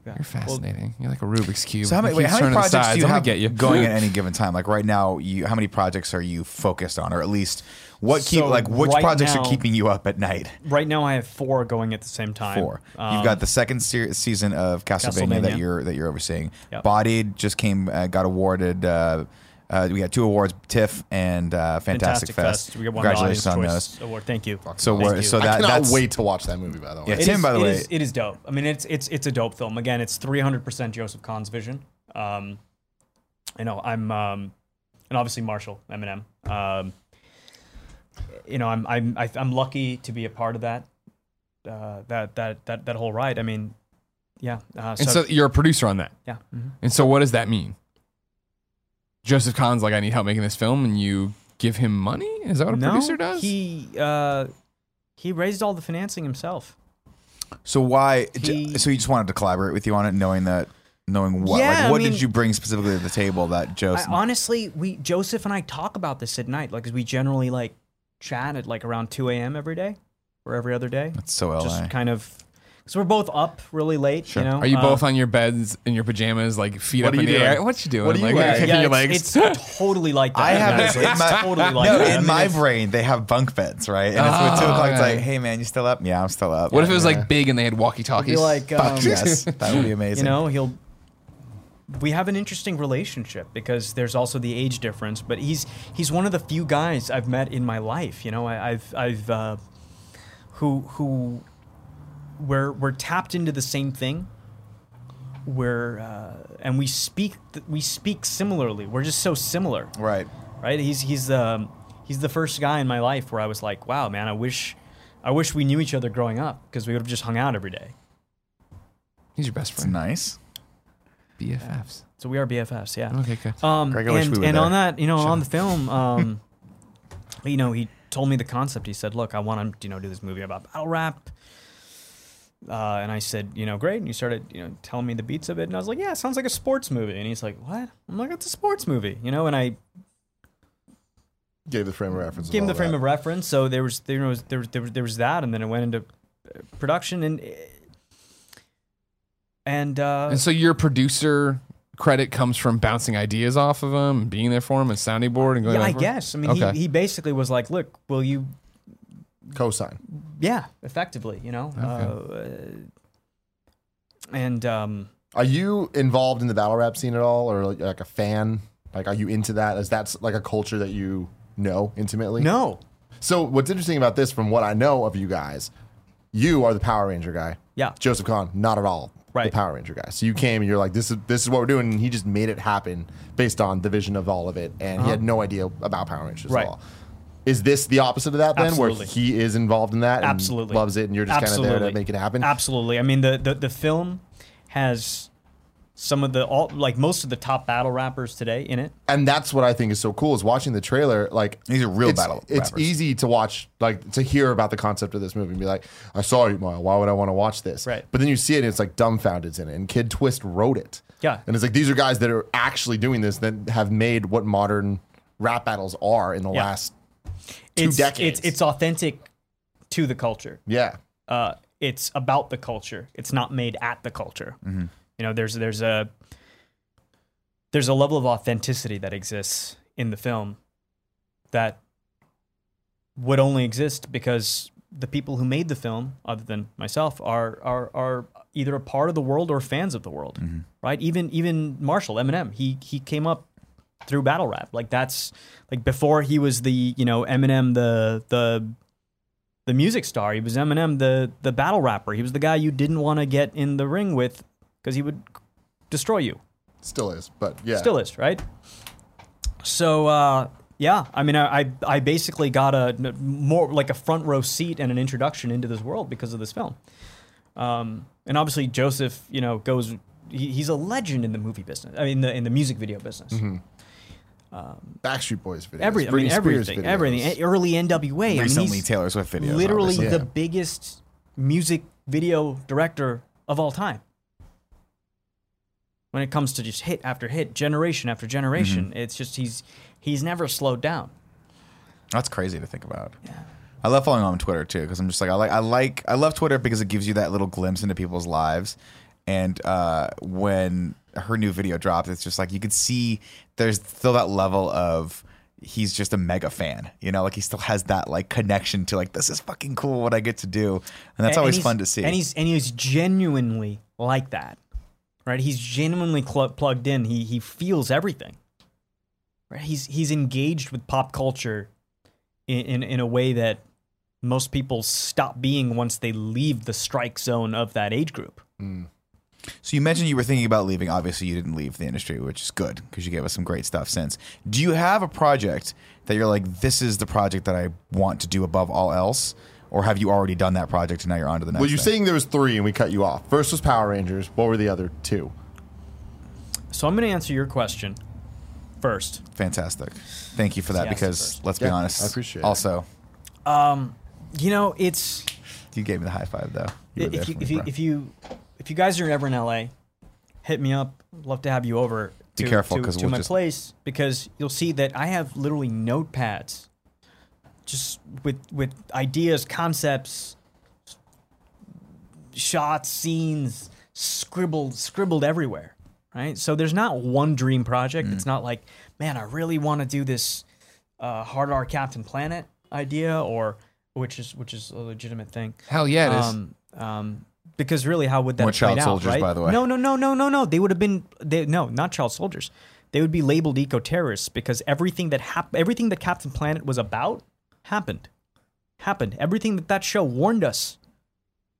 Yeah. You're fascinating. You're like a Rubik's cube. So how many, You wait, how many projects sides. do you I'm gonna have get you going at *laughs* any given time? Like right now, you how many projects are you focused on, or at least what keep So like which right projects now- are keeping you up at night? right now, I have four going at the same time. Four. Um, You've got the second se- season of Castlevania, that you're that you're overseeing. Yep. Bodied just came, uh, got awarded. Uh, uh, we got two awards, TIFF and uh, Fantastic, Fest. We got one Congratulations on those. Choice Award. Thank you. So Thank we're you. so I that cannot that's wait to watch that movie. By the way. Yeah, It Tim, is- by the it way, is- it is dope. I mean, it's it's it's a dope film. Again, it's 300% Joseph Kahn's vision. Um, you know, I'm um, and obviously Marshall Eminem. Um, you know, I'm I'm I- I'm lucky to be a part of that. Uh, that that that that whole ride. I mean, yeah. Uh, And so you're a producer on that. yeah. mhm. And so what does that mean? Joseph Kahn's like, I need help making this film, and you give him money? Is that what a no, producer does? He uh, he raised all the financing himself. so why? He- so he just wanted to collaborate with you on it, knowing that, knowing what, Yeah, like, I what mean- did you bring specifically to the table that I, Joseph? honestly, we Joseph and I talk about this at night, like, 'cause we generally like chat at like around 2 a.m. every day or every other day. That's so LA. Just kind of because we're both up really late. Sure. You know, Are you Uh, both on your beds in your pajamas, like feet What up are in you the doing? air? What you doing? What are you like, wearing? kicking Yeah, your it's, legs? it's totally like that. I have Yeah, it's, in my *laughs* totally like no that. I in mean, my brain. They have bunk beds, right? And it's with two o'clock. It's like, hey man, you still up? Yeah, I'm still up. what if it was Yeah. like big and they had walkie It'll be talkies? like um, yes, that would be *laughs* amazing. you know he'll. We have an interesting relationship because there's also the age difference, but he's he's one of the few guys I've met in my life. You know, I, I've I've uh, who who we're we're tapped into the same thing. We're uh, and we speak th- we speak similarly. We're just so similar right? right? He's he's um he's the first guy in my life where I was like, wow, man, I wish I wish we knew each other growing up because we would have just hung out every day. He's your best It's friend. nice. BFFs. So we are BFFs, yeah. Okay, good. Um, Greg, I wish and, we were and on that, you know, on the film, *laughs* um, you know, he told me the concept. He said, "Look, I want to, you know, do this movie about battle rap." Uh, and I said, you know, great. And he started, you know, telling me the beats of it, and I was like, yeah, it sounds like a sports movie. And he's like, what? I'm like, it's a sports movie, you know. And I Gave the frame of reference. gave him the frame that. of reference. So there was there was there was there was, there was that, and then it went into uh, production, and and uh, And so your producer credit comes from bouncing ideas off of him, and being there for him, and sounding board, and going. yeah, I guess. I mean, Okay. he, he basically was like, look, will you Cosign. Yeah, effectively, you know. Uh, and um, Are you involved in the battle rap scene at all, or like, like a fan? Like, are you into that? Is that like a culture that you know intimately? no, So, what's interesting about this, from what I know of you guys, you are the Power Ranger guy. Yeah. Joseph Kahn, not at all. Right. The Power Ranger guy. So you came and you're like, this is this is what we're doing, and he just made it happen based on the vision of all of it, and he had no idea about Power Rangers Uh-huh. Right. at all. Is this the opposite of that then, Absolutely. where he is involved in that, and Absolutely. loves it, and you're just kind of there to make it happen? absolutely. I mean, the, the the film has some of the all like most of the top battle rappers today in it. and that's what I think is so cool is watching the trailer. Like These are real it's, battle It's rappers. easy to watch, like to hear about the concept of this movie and be like, I saw Eight Mile. Why would I want to watch this? Right. But then you see it, and it's like Dumbfoundead's in it, and Kid Twist wrote it. Yeah. And it's like these are guys that are actually doing this that have made what modern rap battles are in the Yeah. last two It's decades. it's it's authentic to the culture. yeah. uh, it's about the culture. It's not made at the culture. You know, there's there's a there's a level of authenticity that exists in the film that would only exist because the people who made the film, other than myself, are are are either a part of the world or fans of the world, right? Even even Marshall Eminem, he he came up through battle rap. Like that's like before he was the you know Eminem the the the music star. He was Eminem the the battle rapper. He was the guy you didn't want to get in the ring with because he would destroy you. Still is, but yeah. Still is, right? So uh, yeah, I mean, I I basically got a more like a front row seat and an introduction into this world because of this film. Um, and obviously Joseph, you know, goes. He, he's a legend in the movie business. I mean, the in the music video business. Backstreet Boys videos. Every, I mean, everything, videos. everything. Early NWA. I Recently, mean, he's Taylor Swift videos. literally obviously. the biggest music video director of all time. When it comes to just hit after hit, generation after generation, Mm-hmm. it's just he's he's never slowed down. That's crazy to think about. Yeah. I love following him on Twitter too because I'm just like I like I like I love Twitter because it gives you that little glimpse into people's lives. And uh, when her new video dropped, it's just like you could see there's still that level of he's just a mega fan. You know, like he still has that like connection to like this is fucking cool what I get to do, and that's And- always and fun to see. And he's and he's genuinely like that, right? He's genuinely cl- plugged in. He he feels everything. Right? He's he's engaged with pop culture in, in in a way that most people stop being once they leave the strike zone of that age group. Mm. So you mentioned you were thinking about leaving. Obviously, you didn't leave the industry, which is good because you gave us some great stuff since. Do you have a project that you're like, this is the project that I want to do above all else, or have you already done that project and now you're on to the next? Well, you're thing? saying there was three and we cut you off. First was Power Rangers. What were the other two? So I'm going to answer your question first. fantastic. Thank you for that Yes, because first. let's be Yeah, honest. I appreciate it. Also, um, You know, it's you gave me the high five though. You were if you if you if you if you guys are ever in LA, hit me up. Love to have you over. Be to, careful, to, to we'll my just- place because you'll see that I have literally notepads, just with with ideas, concepts, shots, scenes, scribbled scribbled everywhere. Right. So there's not one dream project. Mm. It's not like, man, I really want to do this uh, hard R Captain Planet idea, or which is which is a legitimate thing. Hell yeah, it is. Um, um, because really, how would that More child out, soldiers, right? by the way. No, no, no, no, no, no. They would have been they, no, not child soldiers. They would be labeled eco terrorists because everything that hap- everything that Captain Planet was about happened, happened. Everything that that show warned us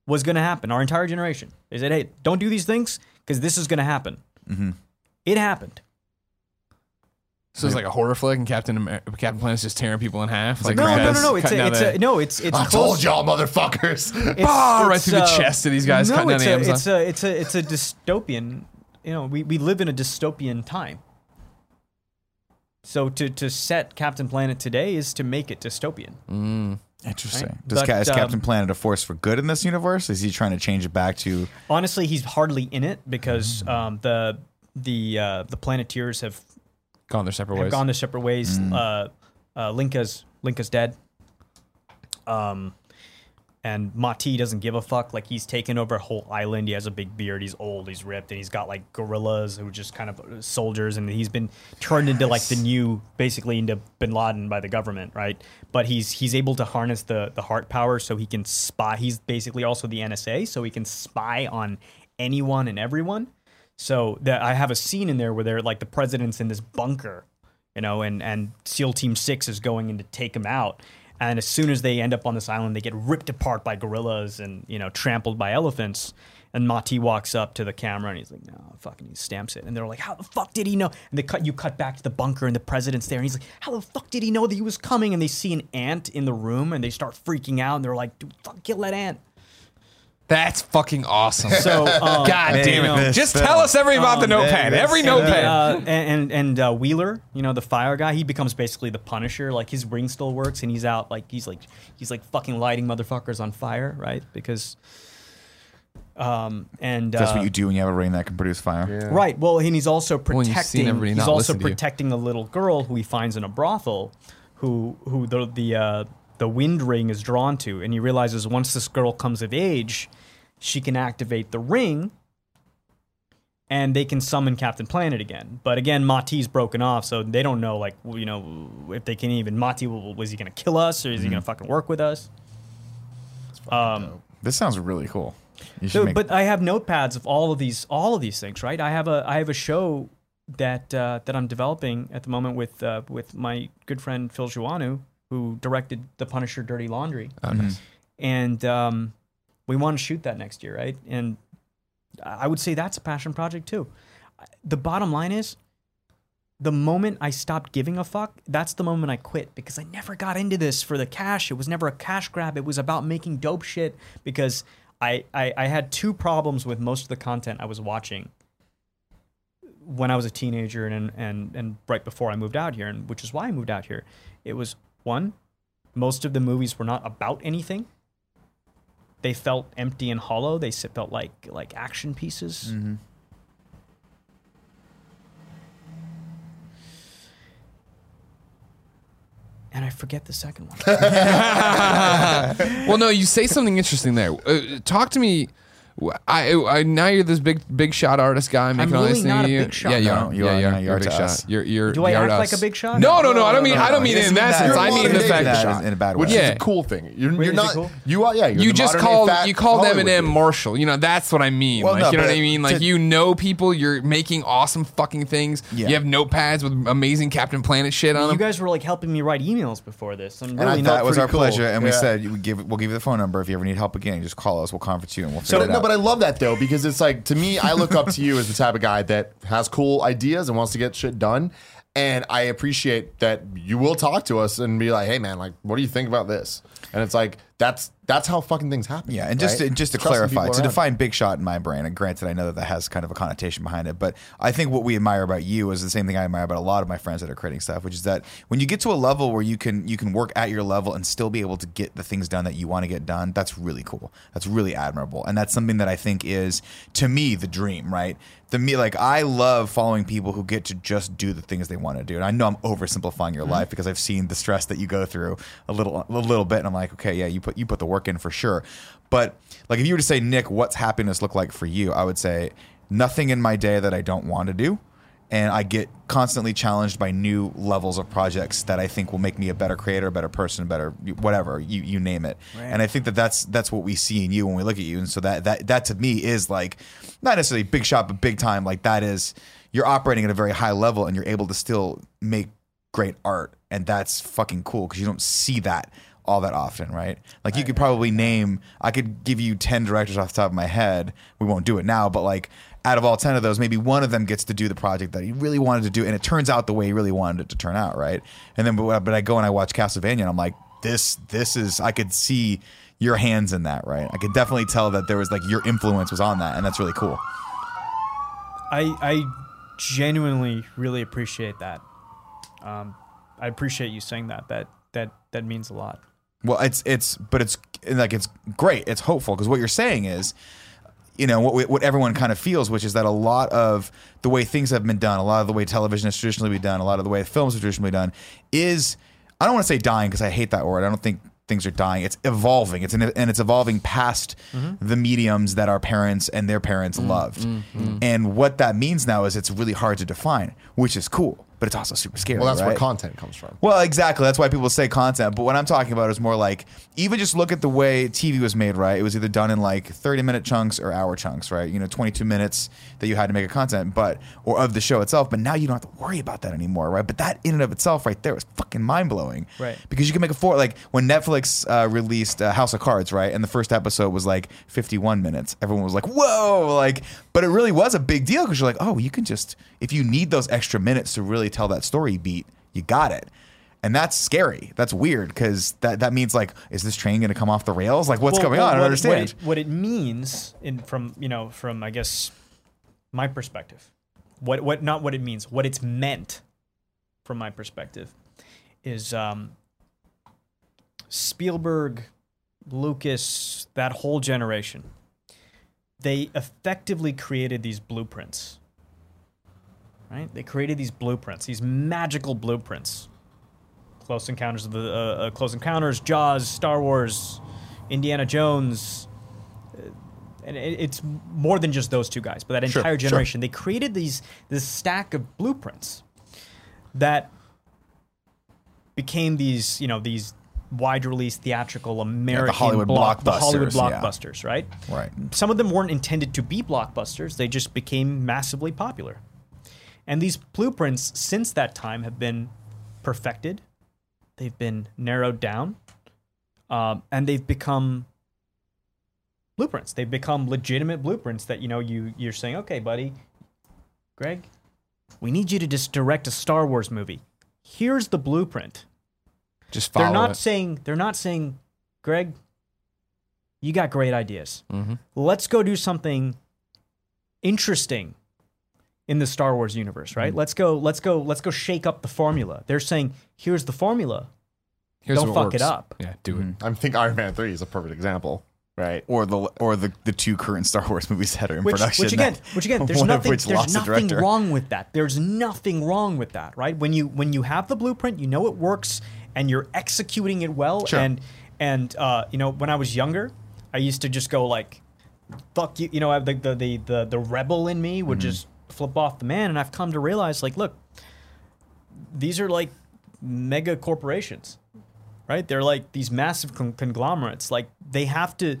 was going to happen. Our entire generation. They said, "Hey, don't do these things because this is going to happen." Mm-hmm. It happened. So it's like a horror flick, and Captain Amer- Captain Planet's just tearing people in half. Like No, no, no, Krampus no. It's a, it's a, no. It's it's I close- told y'all, motherfuckers. *laughs* It's, Ah, right it's, through the uh, chest of these guys no, cutting down it's the a, Amazon. It's a it's a it's a dystopian. You know, we, we live in a dystopian time. So to to set Captain Planet today is to make it dystopian. Interesting. Right. Does But, Ca- is um, Captain Planet a force for good in this universe? Is he trying to change it back to? Honestly, he's hardly in it because um, the the uh, the Planeteers have, gone their separate have ways. gone their separate ways. Mm. Uh, uh, Linka's Linka's dead. Um, and Ma-Ti doesn't give a fuck. Like he's taken over a whole island. He has a big beard. He's old. He's ripped, and he's got like gorillas who are just kind of uh, soldiers. And he's been turned into like the new, basically into Bin Laden by the government, right? But he's he's able to harness the the heart power, so he can spy. He's basically also the NSA, so he can spy on anyone and everyone. So that I have a scene in there where they're like the president's in this bunker, you know, and and SEAL Team Six is going in to take him out. And as soon as they end up on this island, they get ripped apart by gorillas and you know trampled by elephants. And Ma-Ti walks up to the camera and he's like, "No, fucking," he stamps it. And they're like, "How the fuck did he know?" And they cut you cut back to the bunker and the president's there, and he's like, "How the fuck did he know that he was coming?" And they see an ant in the room and they start freaking out and they're like, "Dude, fuck, kill that ant." That's fucking awesome. So *laughs* um, God Man, damn it! this Just film. tell us every about the notepad. this Every notepad. uh, and and, and uh, Wheeler, you know, the fire guy, he becomes basically the Punisher. Like his ring still works, and he's out like he's like he's like fucking lighting motherfuckers on fire, right? Because, um, and That's uh, what you do when you have a ring that can produce fire. Yeah. Right. Well, and he's also When you've seen protecting. everybody He's also listen to you. protecting the little girl who he finds in a brothel, who who the the uh, the wind ring is drawn to, and he realizes once this girl comes of age, she can activate the ring, and they can summon Captain Planet again. But again, Ma-Ti's broken off, so they don't know like you know if they can even Mati will- was he going to kill us or is he Mm-hmm. going to fucking work with us? Um, This sounds really cool. So, make- but I have notepads of all of these all of these things, right? I have a I have a show that uh, that I'm developing at the moment with uh, with my good friend Phil Joanou, who directed The Punisher: Dirty Laundry, Oh, nice. and um, we want to shoot that next year, right? And I would say that's a passion project too. The bottom line is, the moment I stopped giving a fuck, that's the moment I quit because I never got into this for the cash. It was never a cash grab. It was about making dope shit because I, I, I had two problems with most of the content I was watching when I was a teenager and, and, and right before I moved out here, and which is why I moved out here. It was one, most of the movies were not about anything. They felt empty and hollow. They felt like like action pieces. And I forget the second one. *laughs* well, no, you say something interesting there. Uh, talk to me. I, I now you're this big big shot artist guy making all really these not a You- big shot. Yeah, you No, are. you yeah, are. you No, are. you You're are a big to shot. You're you're. Do I you're act to like a big shot? No, no, no. I don't mean no, I don't mean He it in that sense. I You're mean the modern fact. that- that in a bad way. Which Yeah. is a cool thing. You're, you're is it not. cool? You are. Yeah. You're You the just modern day called fat you called Hollywood Eminem dude. Marshall. You know that's what I mean. Well, like no, you know what but I mean. Like to- you know people. You're making awesome fucking things. Yeah. You have notepads with amazing Captain Planet shit on them. you them. guys were like helping me write emails before this. I'm I really thought not that was pretty our cool. pleasure, and we Yeah. said we give we'll give you the phone number if you ever need help again. Just call us. We'll conference you, and we'll So figure it no, but I love that though because it's like to me, I look up to you as the type of guy that has cool ideas and wants to get shit done. And I appreciate that you will talk to us and be like, "Hey, man, like, what do you think about this?" And it's like that's that's how fucking things happen. Yeah, and just right? to, just to Trusting clarify, to around. define big shot in my brain, and granted, I know that that has kind of a connotation behind it, but I think what we admire about you is the same thing I admire about a lot of my friends that are creating stuff, which is that when you get to a level where you can you can work at your level and still be able to get the things done that you want to get done, that's really cool. That's really admirable, and that's something that I think is to me the dream, right? The me like I love following people who get to just do the things they want to do, and I know I'm oversimplifying your mm-hmm. life because I've seen the stress that you go through a little a little bit, and I'm like, okay, yeah, you put you put the work in for sure. But like if you were to say, Nick, what's happiness look like for you? I would say nothing in my day that I don't want to do. And I get constantly challenged by new levels of projects that I think will make me a better creator, a better person, better whatever you, you name it. And I think that that's that's what we see in you when we look at you. And so that that that to me is like not necessarily big shot, but big time. Like that is you're operating at a very high level and you're able to still make great art, and that's fucking cool because you don't see that all that often, right? Like you could probably name, I could give you 10 directors off the top of my head. We won't do it now, but like out of all 10 of those, maybe one of them gets to do the project that he really wanted to do. And it turns out the way he really wanted it to turn out, right? And then, but, but I go and I watch Castlevania and I'm like, this, this is, I could see your hands in that, right? I could definitely tell that there was like your influence was on that. And that's really cool. I I genuinely really appreciate that. Um, I appreciate you saying that. That that that means a lot. Well, it's it's but it's like it's great. It's hopeful because what you're saying is, you know, what we- what everyone kind of feels, which is that a lot of the way things have been done, a lot of the way television has traditionally been done, a lot of the way films have traditionally done, is I don't want to say dying because I hate that word. I don't think things are dying. It's evolving. It's an, and it's evolving past mm-hmm. the mediums that our parents and their parents mm, loved. Mm, mm. And what that means now is it's really hard to define, which is cool, but it's also super scary. well, that's where content comes from. Well, exactly. That's why people say content. But what I'm talking about is more like even just look at the way TV was made, right? It was either done in like 30 minute chunks or hour chunks, right? You know, 22 minutes that you had to make a content, but or of the show itself. But now you don't have to worry about that anymore, right? But that in and of itself, right there, was fucking mind blowing, Right. Because you can make a four like when Netflix uh, released uh, House of Cards, right? And the first episode was like 51 minutes. Everyone was like, "Whoa!" Like, but it really was a big deal because you're like, "Oh, you can just if you need those extra minutes to really tell that story beat, you got it." And that's scary. That's weird because that, that means like, is this train going to come off the rails? Like, what's Well, going on? I don't what- understand. What it, what it means in from you know from I guess my perspective, what what not what it means, what it's meant from my perspective, is um, Spielberg, Lucas, that whole generation. They effectively created these blueprints. Right? They created these blueprints, these magical blueprints. Close Encounters of the uh, uh, Close Encounters, Jaws, Star Wars, Indiana Jones, and it, it's more than just those two guys, but that entire sure. generation. They created these this stack of blueprints that became these you know these wide release theatrical American Hollywood block, the Hollywood blockbusters, yeah. right? Right. Some of them weren't intended to be blockbusters; they just became massively popular. And these blueprints, since that time, have been perfected. They've been narrowed down, um, and they've become blueprints. They've become legitimate blueprints that you know you you're saying, okay, buddy, Greg, we need you to just direct a Star Wars movie. Here's the blueprint. Just follow they're not it. saying they're not saying, Greg, you got great ideas. Mhm. Let's go do something interesting in the Star Wars universe, Mm-hmm. right? Let's go, let's go, let's go shake up the formula. They're saying, here's the formula. Here's Don't what fuck it up. Yeah, do it. I think Iron Man three is a perfect example, right? Or the or the, the two current Star Wars movies that are in Which, production. which again, *laughs* that- which again, there's nothing, there's nothing director. wrong with that. There's nothing wrong with that, right? When you when you have the blueprint, you know it works, and you're executing it well. Sure. And and uh, you know, when I was younger, I used to just go like, "Fuck you," you know, I- the the the the, the rebel in me Mm-hmm. would just flip off the man, and I've come to realize, like, look, these are like mega corporations, right? They're like these massive con- conglomerates. Like they have to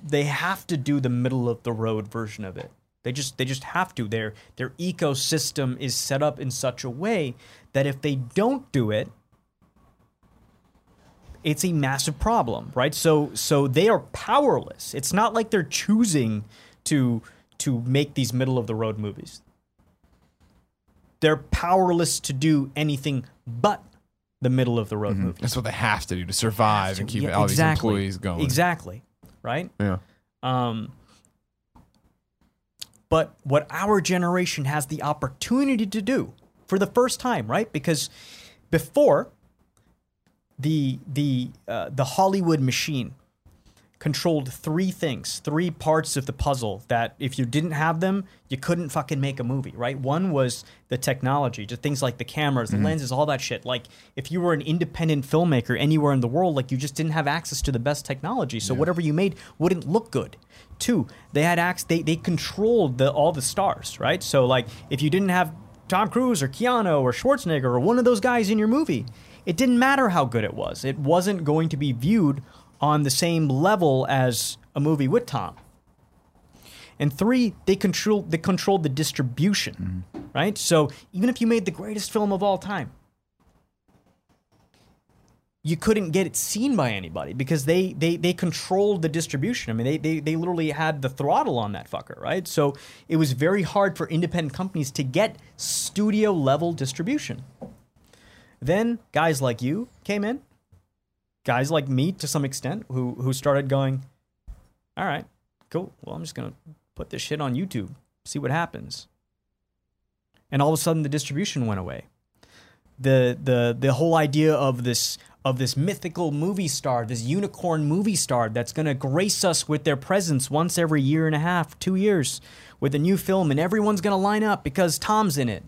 they have to do the middle of the road version of it. They just they just have to. Their their ecosystem is set up in such a way that if they don't do it, it's a massive problem, right? So so they are powerless. It's not like they're choosing to to make these middle of the road movies. They're powerless to do anything but the middle of the road movie. That's what they have to do to survive and keep Yeah, all exactly. these employees going. Exactly. Right? Yeah. Um, but what our generation has the opportunity to do for the first time, right? Because before the the uh, the Hollywood machine controlled three things, three parts of the puzzle that if you didn't have them, you couldn't fucking make a movie, right? One was the technology, just things like the cameras, the mm-hmm. lenses, all that shit. Like if you were an independent filmmaker anywhere in the world, like you just didn't have access to the best technology, so whatever you made wouldn't look good. Two, they had access, they they controlled the all the stars, right? So like if you didn't have Tom Cruise or Keanu or Schwarzenegger or one of those guys in your movie, it didn't matter how good it was. It wasn't going to be viewed on the same level as a movie with Tom. And three, they control they controlled the distribution, mm-hmm. right? So even if you made the greatest film of all time, you couldn't get it seen by anybody because they they they controlled the distribution. I mean, they they they literally had the throttle on that fucker, right? So it was very hard for independent companies to get studio level distribution. Then guys like you came in, guys like me to some extent, who who started going, all right, cool. Well, I'm just gonna put this shit on YouTube, see what happens. And all of a sudden, the distribution went away. The the the whole idea of this of this mythical movie star, this unicorn movie star that's gonna grace us with their presence once every year and a half, two years, with a new film, and everyone's gonna line up because Tom's in it,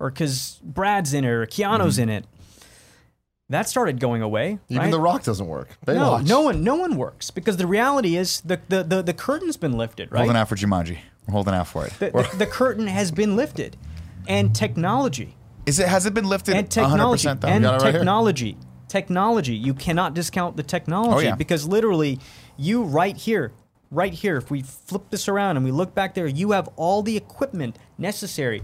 or because Brad's in it, or Keanu's mm-hmm. in it. That started going away. Even right? The Rock doesn't work. no, Baywatch. no one, no one works because the reality is the the the, the curtain's been lifted, right? Holding out for Jumanji. We're holding out for it. The, the, the curtain has been lifted, and technology Is it? Has it been lifted? and technology 100% though. and right here. technology, technology. You cannot discount the technology Oh, yeah. because literally, you right here, right here. If we flip this around and we look back there, you have all the equipment necessary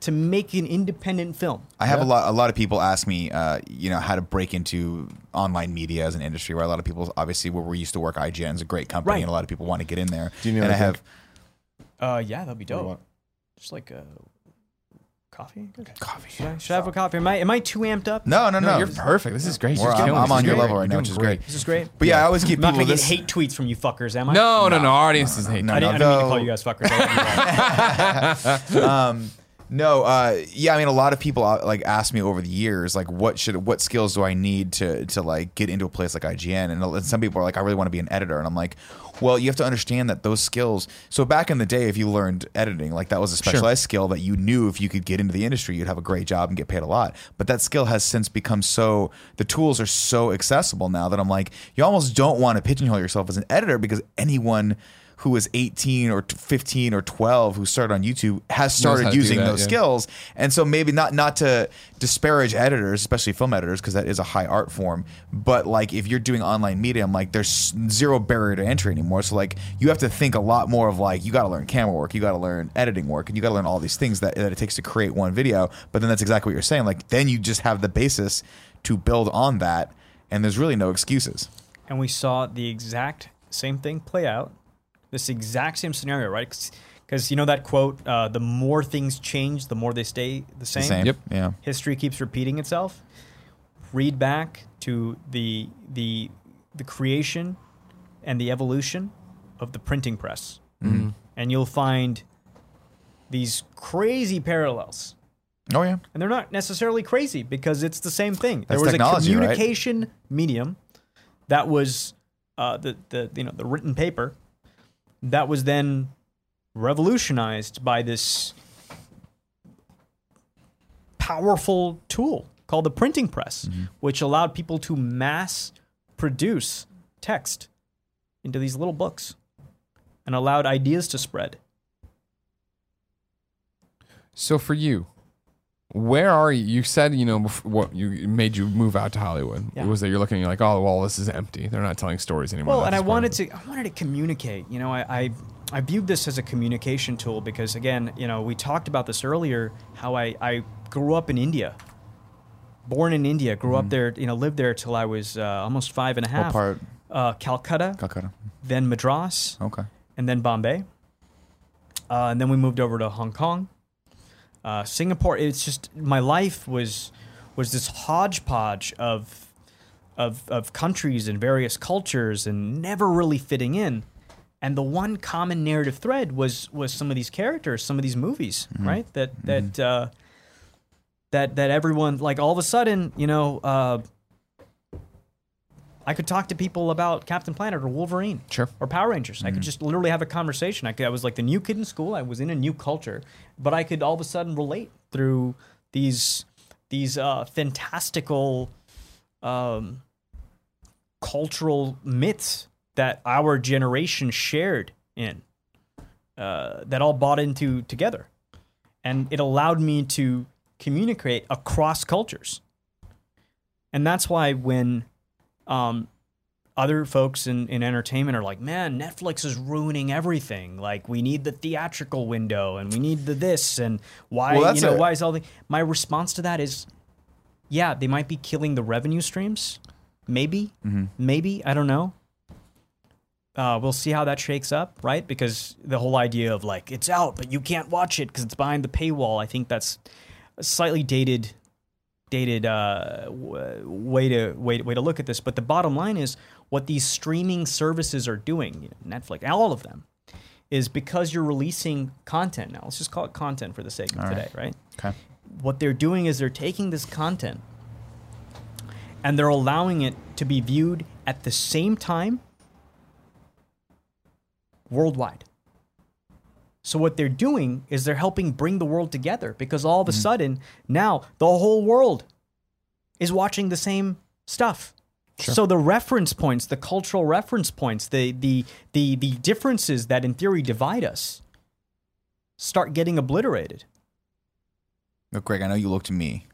to make an independent film. I have a lot. A lot of people ask me, uh, you know, how to break into online media as an industry. Where a lot of people, obviously, where we used to work, IGN is a great company, Right. and a lot of people want to get in there. Do you need and I like have Uh, yeah, that'd be dope. want? Just like a coffee. coffee. Should I, should I have a coffee? Am I am I too amped up? No, no, no. No, you're perfect. This is great. We're- I'm, I'm on This your is level right now, which is doing great. This is great. But yeah, I always keep I'm not people gonna get hate tweets from you fuckers, am I? No, no, no. Our audience doesn't hate. No, I that. didn't, *laughs* I didn't mean to call you guys fuckers. I love um, no, uh, yeah, I mean, a lot of people uh, like ask me over the years, like, what should, what skills do I need to, to like get into a place like IGN? And, and some people are like, I really want to be an editor, and I'm like, well, you have to understand that those skills. So back in the day, if you learned editing, like that was a specialized skill that you knew if you could get into the industry, you'd have a great job and get paid a lot. But that skill has since become so, the tools are so accessible now that I'm like, you almost don't want to pigeonhole yourself as an editor because anyone who is 18 or 15 or 12 who started on YouTube has started using that, those yeah. skills. And so maybe not not to disparage editors, especially film editors, because that is a high art form. But like if you're doing online medium, like there's zero barrier to entry anymore. So like you have to think a lot more of like you got to learn camera work, you got to learn editing work, and you got to learn all these things that, that it takes to create one video. But then that's exactly what you're saying. Like then you just have the basis to build on that, and there's really no excuses. and we saw the exact same thing play out. This exact same scenario, right? Because you know that quote: uh, "The more things change, the more they stay the same." The same. Yep. Yeah. History keeps repeating itself. Read back to the the the creation and the evolution of the printing press, and you'll find these crazy parallels. Oh yeah. And they're not necessarily crazy because it's the same thing. That's there was technology, a right? communication medium that was uh, the the you know the written paper that was then revolutionized by this powerful tool called the printing press, Mm-hmm. which allowed people to mass produce text into these little books and allowed ideas to spread. So for you, where are you? You said you know what you made you move out to Hollywood. Yeah. It was that you're looking you're like, oh well, this is empty. They're not telling stories anymore. Well, and I wanted to I wanted to communicate. You know, I, I I viewed this as a communication tool because again, you know, we talked about this earlier. How I I grew up in India, born in India, grew up there. You know, lived there till I was uh, almost five and a half. What part? Uh, Calcutta, Calcutta. then Madras, Okay. and then Bombay. Uh, and then we moved over to Hong Kong, uh, Singapore. It's just my life was was this hodgepodge of of of countries and various cultures and never really fitting in. And the one common narrative thread was was some of these characters, some of these movies, right? That that uh, that that everyone like all of a sudden, you know. Uh, I could talk to people about Captain Planet or Wolverine Sure. or Power Rangers. I could just literally have a conversation. I, could, I was like the new kid in school. I was in a new culture, but I could all of a sudden relate through these these uh, fantastical um, cultural myths that our generation shared in uh, that all bought into together, and it allowed me to communicate across cultures. And that's why when um, other folks in, in entertainment are like, man, Netflix is ruining everything. Like, we need the theatrical window and we need the this and why, Well, you know, a- why is all the. My response to that is, yeah, they might be killing the revenue streams. Maybe, Mm-hmm. maybe, I don't know. Uh, we'll see how that shakes up, right? Because the whole idea of like, it's out, but you can't watch it because it's behind the paywall, I think that's a slightly dated dated uh, w- way to way, way to look at this. But the bottom line is what these streaming services are doing, you know, Netflix, all of them, is because you're releasing content now. Let's just call it content for the sake of All right. today, right? Okay. What they're doing is they're taking this content and they're allowing it to be viewed at the same time worldwide. So what they're doing is they're helping bring the world together because all of a mm-hmm. sudden now the whole world is watching the same stuff. So the reference points, the cultural reference points, the the the the differences that in theory divide us start getting obliterated. Look, Greg, I know you look to me.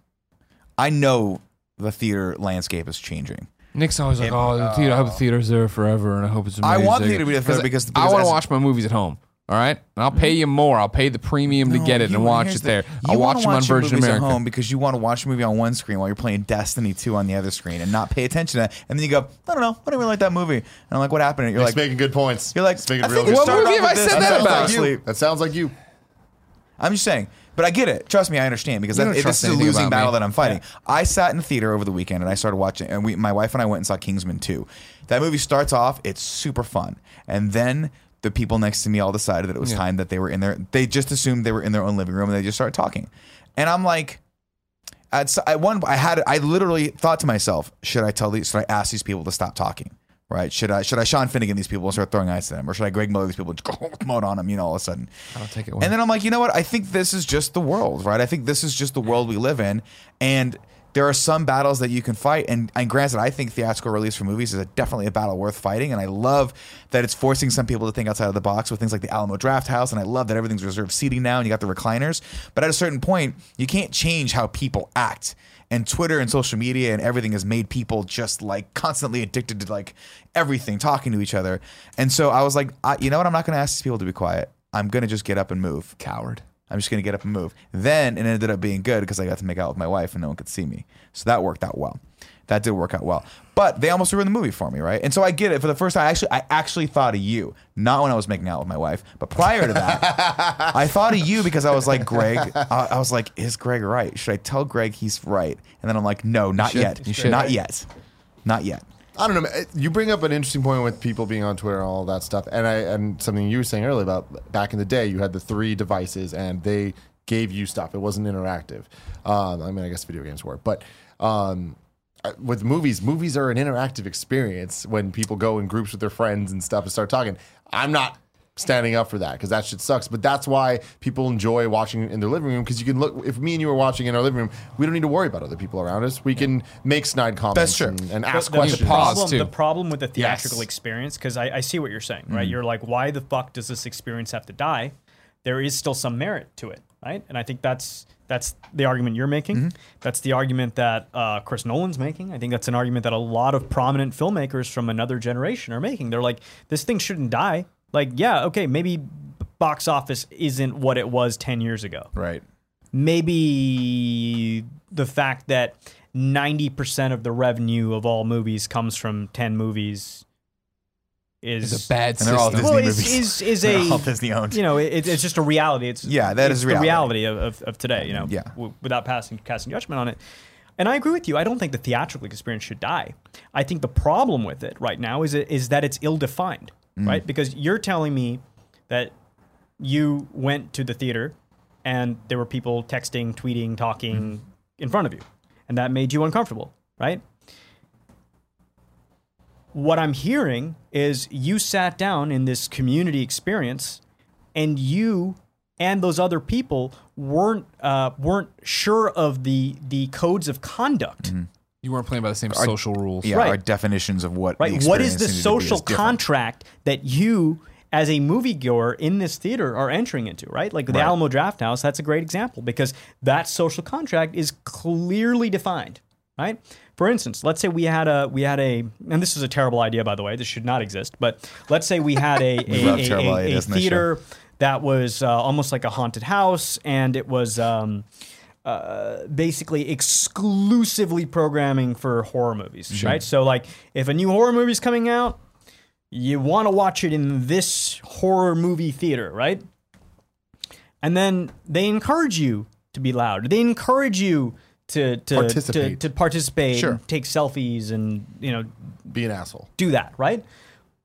I know the theater landscape is changing. Nick's always like, "Oh, the theater. I hope the theater's there forever, and I hope it's I amazing." want theater to be there forever because- I want to watch my movies at home. All right, and I'll pay mm-hmm. you more. I'll pay the premium to No, get it you- and watch here's it the- there. you I'll wanna watch them on your Virgin movies America. at home because you want to watch a movie on one screen while you're playing Destiny 2 on the other screen and not pay attention to that. And then you go, I don't know, I don't really like that movie. And I'm like, what happened? And you're Nick's like, making good points. you're like, He's making I real think good it What started movie off have I with said this. that sounds about? like you. Sleep. That sounds like you. I'm just saying, but I get it. Trust me, I understand because You that, don't this trust is a anything losing about battle me. that I'm fighting. I sat in the theater over the weekend and I started watching, and we, my wife and I went and saw Kingsman 2. That movie starts off, it's super fun, and then the people next to me all decided that it was Yeah. time that they were in their. They just assumed they were in their own living room and they just started talking, and I'm like. At, at one, I had, I literally thought to myself, should I tell these, should I ask these people to stop talking? Right? Should I, should I Sean Finnegan these people and start throwing ice at them, or should I Greg Miller these people and just go *laughs* mode on them? You know, all of a sudden. I don't take it. away. And then I'm like, you know what? I think this is just the world, right? I think this is just the world we live in. And there are some battles that you can fight, and, and granted, I think theatrical release for movies is a, definitely a battle worth fighting, and I love that it's forcing some people to think outside of the box with things like the Alamo Drafthouse, and I love that everything's reserved seating now, and you got the recliners. But at a certain point, you can't change how people act. And Twitter and social media and everything has made people just like constantly addicted to like everything, talking to each other. And so I was like, I, you know what? I'm not going to ask these people to be quiet. I'm going to just get up and move. Coward. I'm just gonna get up and move. Then it ended up being good because I got to make out with my wife and no one could see me. So that worked out well. That did work out well. But they almost ruined the movie for me, right? And so I get it. For the first time, I actually I actually thought of you, not when I was making out with my wife, but prior to that, *laughs* I thought of you because I was like, Greg. I, I was like, is Greg right? Should I tell Greg he's right? And then I'm like, no, not should. yet. You should. Not yet. Not yet. I don't know. You bring up an interesting point with people being on Twitter and all that stuff, and I and something you were saying earlier about back in the day, you had the three devices and they gave you stuff. It wasn't interactive. Um, I mean, I guess video games were, but um, uh, with movies, movies are an interactive experience when people go in groups with their friends and stuff and start talking. I'm not standing up for that because that shit sucks. But that's why people enjoy watching in their living room because you can look. If me and you were watching in our living room, we don't need to worry about other people around us. We can make snide comments That's true. and, and ask the, questions. The Pause, problem, the problem with the theatrical Yes. experience, because I, I see what you're saying, right? You're like, why the fuck does this experience have to die? There is still some merit to it, right? And I think that's that's the argument you're making. That's the argument that uh, Chris Nolan's making. I think that's an argument that a lot of prominent filmmakers from another generation are making. They're like, this thing shouldn't die. Like, yeah, okay, maybe box office isn't what it was 10 years ago Right. maybe the fact that 90% of the revenue of all movies comes from 10 movies is It's a bad And they're all system. Disney well, is, movies. is, is *laughs* They're a all Disney owned. you know it, it's just a reality it's Yeah, that it's is the reality. reality of, of, of today you know Yeah. w- without passing casting judgment on it and I agree with you. I don't think the theatrical experience should die. I think the problem with it right now is it, is that it's ill defined, Mm. right? Because you're telling me that you went to the theater and there were people texting, tweeting, talking Mm. in front of you, and that made you uncomfortable, right? What I'm hearing is you sat down in this community experience and you and those other people weren't uh, weren't sure of the the codes of conduct. You weren't playing by the same social rules. Yeah, Right. our definitions of what Right? the What is the experience needed to be social is contract that you as a moviegoer in this theater are entering into, right? Like the Right. Alamo Drafthouse, that's a great example because that social contract is clearly defined, right? For instance, let's say we had a we had a and this is a terrible idea by the way, this should not exist, but let's say we had a *laughs* a, a- a- a ideas in this show. theater that was uh, almost like a haunted house and it was um, uh, basically exclusively programming for horror movies, right? So like if a new horror movie is coming out, you want to watch it in this horror movie theater, right? And then they encourage you to be loud. They encourage you to to Participate. to, to participate, Sure. take selfies, and you know Be an asshole. do that, right?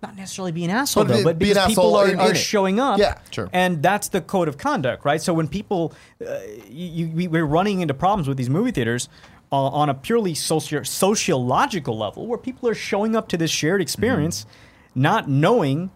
Not necessarily be an asshole But though, but because people are, in- are in showing up. Yeah, sure. And that's the code of conduct, right? So when people, uh, you, you, we- we're running into problems with these movie theaters uh, on a purely socio- sociological level, where people are showing up to this shared experience, Mm-hmm. not knowing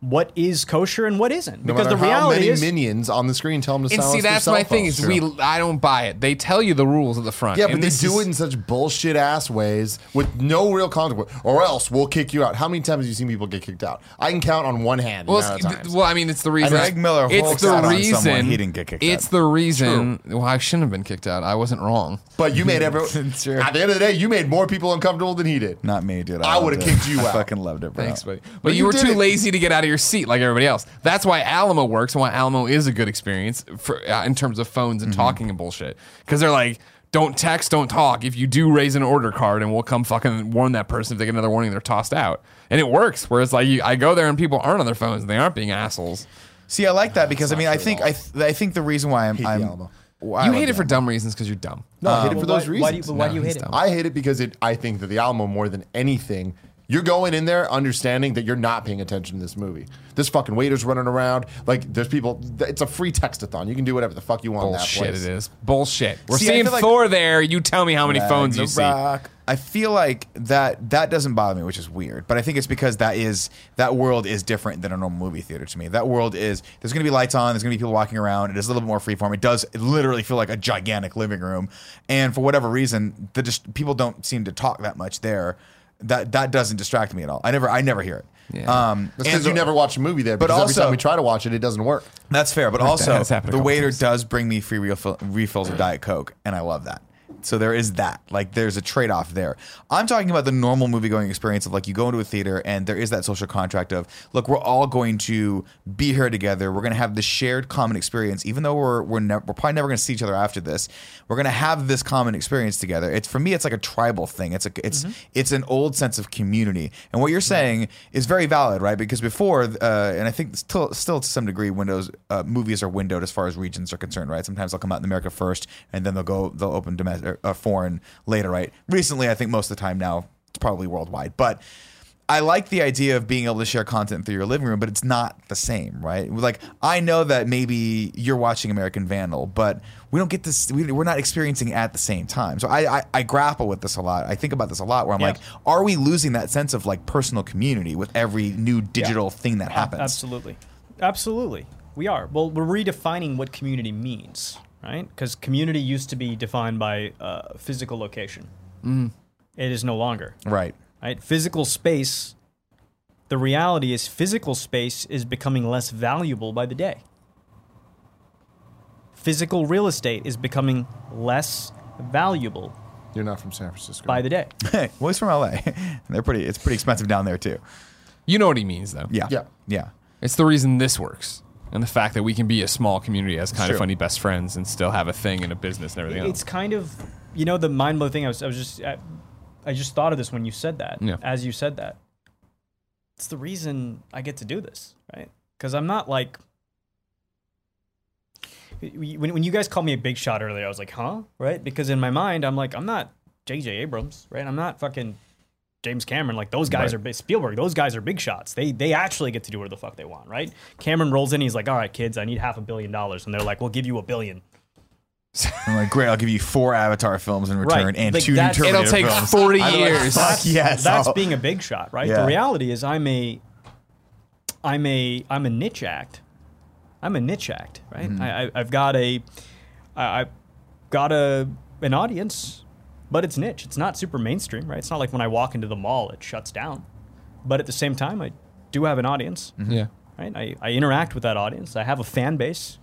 what is kosher and what isn't, No because the matter how reality many is. minions on the screen tell them to And silence see, their that's cell my thing is we I don't buy it. They tell you the rules at the front. Yeah, but they do is- it in such bullshit ass ways with no real consequence, or else we'll kick you out. How many times have you seen people get kicked out? I can count on one hand. Well, amount times. well, I mean, it's the reason. Greg Miller it's the out on reason. someone, he didn't get kicked It's out. the reason. Well, I shouldn't have been kicked out. I wasn't wrong. but you made everyone. *laughs* It's true. At the end of the day, you made more people uncomfortable than he did. Not me, dude. I loved would've kicked you out. I out. fucking loved it, bro. Thanks, buddy. But, But you, you were too it. lazy to get out of your seat like everybody else. That's why Alamo works and why Alamo is a good experience for uh, in terms of phones and talking and bullshit. Because they're like, don't text, don't talk. If you do raise an order card, and we'll come fucking warn that person if they get another warning, they're tossed out. And it works. Whereas like you, I go there and people aren't on their phones. and They aren't being assholes. See, I like that because I mean, I think I, th- I think the reason why I'm, Hate I'm Alamo. why you hate it for dumb reasons because you're dumb. No, I hate it for those why, reasons. Why do you, why No, do you hate it? dumb. I hate it because it. I think that the Alamo more than anything, You're going in there understanding that you're not paying attention to this movie. This fucking waiter's running around. Like there's people. It's a free textathon. You can do whatever the fuck you want. in that Bullshit place. it is. Bullshit. We're See, I seeing feel like- Thor there. You tell me how many phones you see. Ragnarok. I feel like that that doesn't bother me, which is weird. But I think it's because that is that world is different than a normal movie theater to me. That world is there's going to be lights on, there's going to be people walking around. It is a little bit more freeform. It does literally feel like a gigantic living room, and for whatever reason, the just people don't seem to talk that much there. That that doesn't distract me at all. I never I never hear it. Yeah. Um, because you never watch a movie there. But Because every also- time we try to watch it, it doesn't work. That's fair, but also has happened a the waiter times. does bring me free refill, refills of Diet Coke, and I love that. So there is that. Like there's a trade off there. I'm talking about the normal movie going experience of like you go into a theater and there is that social contract of look, we're all going to be here together. We're going to have this shared common experience, even though we're we're, ne- we're probably never going to see each other after this. We're going to have this common experience together. It's for me, it's like a tribal thing. It's a it's it's an old sense of community. And what you're saying is very valid, right? Because before, uh, and I think still still to some degree, windows uh, movies are windowed as far as regions are concerned, right? Sometimes they'll come out in America first, and then they'll go they'll open domestic uh, foreign later, right? Recently, I think most of the time now it's probably worldwide, but. I like the idea of being able to share content through your living room, but it's not the same, right? Like I know that maybe you're watching American Vandal, but we don't get this. We, we're not experiencing it at the same time. So I, I I grapple with this a lot. I think about this a lot. Where I'm Yeah. like, are we losing that sense of like personal community with every new digital thing that happens? Absolutely. Absolutely. We are. Well, we're redefining what community means, right? Because community used to be defined by uh, physical location. It is no longer, Right. right? Physical space, the reality is physical space is becoming less valuable by the day. Physical real estate is becoming less valuable You're not from San Francisco. by the day. *laughs* well, he's from LA. *laughs* They're pretty. It's pretty expensive down there too. You know what he means, though. Yeah. Yeah. Yeah. It's the reason this works. And the fact that we can be a small community as kind True. of funny best friends and still have a thing and a business and everything It's else. kind of, you know, the mind blowing thing. I was, I was just, I, I just thought of this when you said that. Yeah. As you said that, it's the reason I get to do this, right? Because I'm not like. When, when you guys called me a big shot earlier, I was like, huh? Right? Because in my mind, I'm like, I'm not J.J. Abrams, right? I'm not fucking James Cameron. Like those guys Right. are big, Spielberg. Those guys are big shots. They they actually get to do whatever the fuck they want, right? Cameron rolls in. He's like, all right, kids, I need half a billion dollars, and they're like, we'll give you a billion. *laughs* I'm like, great. I'll give you four Avatar films in return Right. and Like, two new that's- Terminator It'll take films. 40 I'd like, years. Fuck yes. that's I'll- being a big shot, right? Yeah. The reality is, I'm a, I'm a, I'm a niche act. I'm a niche act, right? Mm-hmm. I, I, I've got a, I, I've got a an audience, but it's niche. It's not super mainstream, right? It's not like when I walk into the mall, it shuts down. But at the same time, I do have an audience, mm-hmm. Yeah. right? I, I interact with that audience. I have a fan base.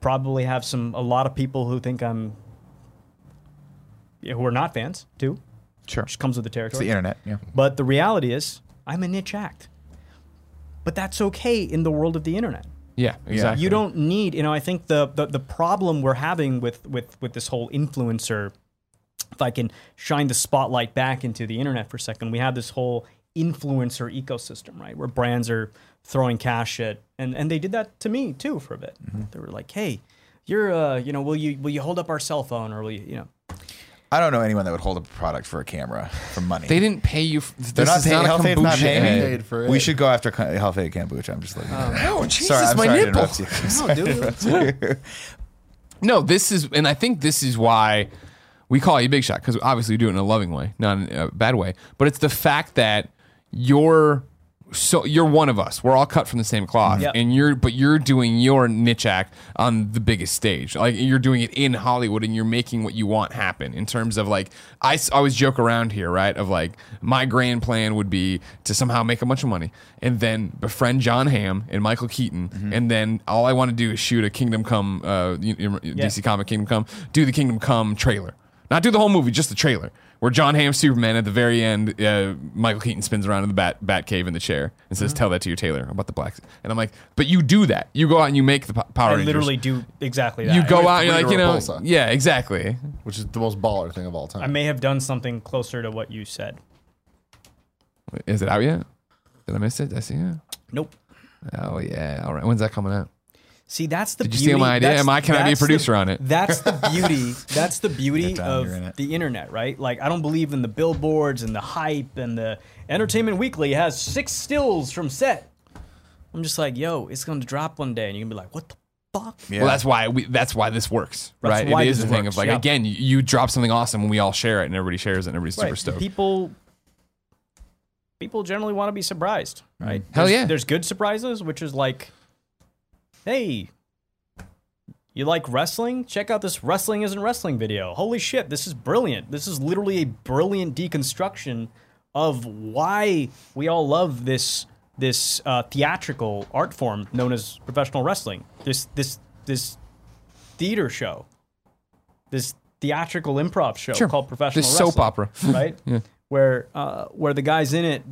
Probably have some a lot of people who think I'm, yeah, who are not fans too. Sure. Which comes with the It's territory. the internet. Yeah. But the reality is, I'm a niche act. But that's okay in the world of the internet. Yeah, exactly. You don't need, you know, I think the, the, the problem we're having with, with, with this whole influencer, if I can shine the spotlight back into the internet for a second, we have this whole influencer ecosystem, right? Where brands are throwing cash at, and, and they did that to me too for a bit. They were like, hey, you're, uh, you know, will you, will you hold up our cell phone or will you, you know, I don't know anyone that would hold up a product for a camera for money. They didn't pay you. F- this They're not is paying. not a Health-Ade's not paying me. ad. Paid for We should go after co- Health-Ade Kombucha. I'm just letting you know. Oh, *laughs* Jesus, sorry, I'm my sorry to nipple. interrupt you. *laughs* no, dude. *laughs* No, this is, and I think this is why we call you Big Shot because obviously we do it in a loving way, not in a bad way. But it's the fact that you're so you're one of us. We're all cut from the same cloth, Yep. and you're but you're doing your niche act on the biggest stage. Like you're doing it in Hollywood, and you're making what you want happen. In terms of like, I always joke around here, right? Of like, my grand plan would be to somehow make a bunch of money, and then befriend Jon Hamm and Michael Keaton, and then all I want to do is shoot a Kingdom Come, uh, you- you- DC comic Kingdom Come, do the Kingdom Come trailer. Not do the whole movie, just the trailer. Where Jon Hamm Superman at the very end, uh, Michael Keaton spins around in the bat bat cave in the chair and says, "Tell that to your tailor about the blacks." And I'm like, "But you do that. You go out and you make the po- Power I Rangers. literally do exactly that. you go out and you're like, you know, Repulsa. yeah, exactly. which is the most baller thing of all time. I may have done something closer to what you said. Is it out yet? Did I miss it? Did I see it? Nope. Oh yeah. All right. When's that coming out? See, that's the Did you beauty. steal my idea? that's- Am I- can I be a that's the- producer on it? That's the *laughs* beauty. That's the beauty Anytime of you're in it. the internet, right? Like, I don't believe in the billboards and the hype and the Entertainment Weekly has six stills from set. I'm just like, yo, it's going to drop one day, and you're gonna be like, what the fuck? Yeah. Well, that's why we. That's why this works, That's right? why it is this the thing works, of like yeah. again, you, you drop something awesome and we all share it and everybody shares it and everybody's super stoked. People, people generally want to be surprised, right? Mm. Hell There's- yeah. There's good surprises, which is like, hey, you like wrestling? Check out this wrestling isn't wrestling video. Holy shit, this is brilliant. This is literally a brilliant deconstruction of why we all love this this uh, theatrical art form known as professional wrestling. This this this theater show. This theatrical improv show Sure. called professional This soap opera. *laughs* right? yeah. Where uh, where the guys in it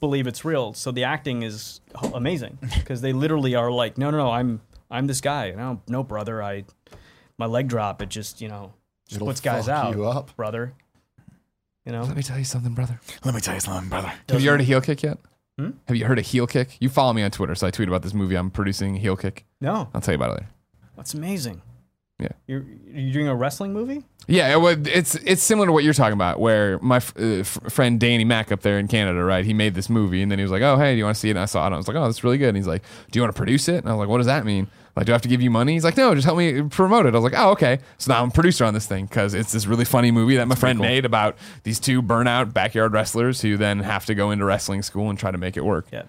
believe it's real, so the acting is amazing because they literally are like, no, no, no, I'm I'm this guy. No, no, brother, I my leg drop. It just you know just It'll puts guys out, you up. brother. You know, Let me tell you something, brother. Let me tell you something, brother. Have you heard a heel kick yet? Hmm? Have you heard a heel kick? You follow me on Twitter, so I tweet about this movie I'm producing, Heel Kick. no, I'll tell you about it later. that's amazing. Yeah. you're you're doing a wrestling movie. Yeah, it would, it's it's similar to what you're talking about, where my f- uh, f- friend Danny Mack up there in Canada, right? He made this movie, and then he was like, "Oh, hey, do you want to see it?" And I saw it, and I was like, "Oh, that's really good." And he's like, "Do you want to produce it?" And I was like, "What does that mean? Like, do I have to give you money?" He's like, "No, just help me promote it." I was like, "Oh, okay." So now I'm a producer on this thing because it's this really funny movie that my friend made about these two burnout backyard wrestlers who then have to go into wrestling school and try to make it work. Yeah.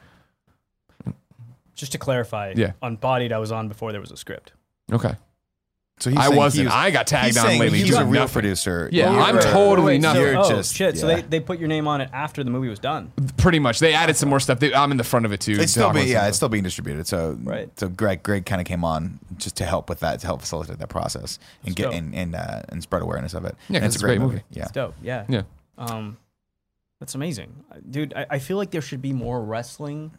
Just to clarify, Yeah. on Bodied, I was on before there was a script. Okay, So he's I wasn't. was- I got tagged he's on lately. He's doing a real nothing. producer. Yeah, You're- I'm totally Wait, nothing. So, oh, just- shit. So they, they put your name on it after the movie was done. Pretty much, they added some more stuff. They, I'm in the front of it too. It's still talking being yeah, some it's still being distributed. So Right. So Greg Greg kind of came on just to help with that, to help facilitate that process and get dope. and and, uh, and spread awareness of it. Yeah, And 'cause it's a great movie. Yeah. It's dope. Yeah. Yeah. Um, that's amazing, dude. I, I feel like there should be more wrestling.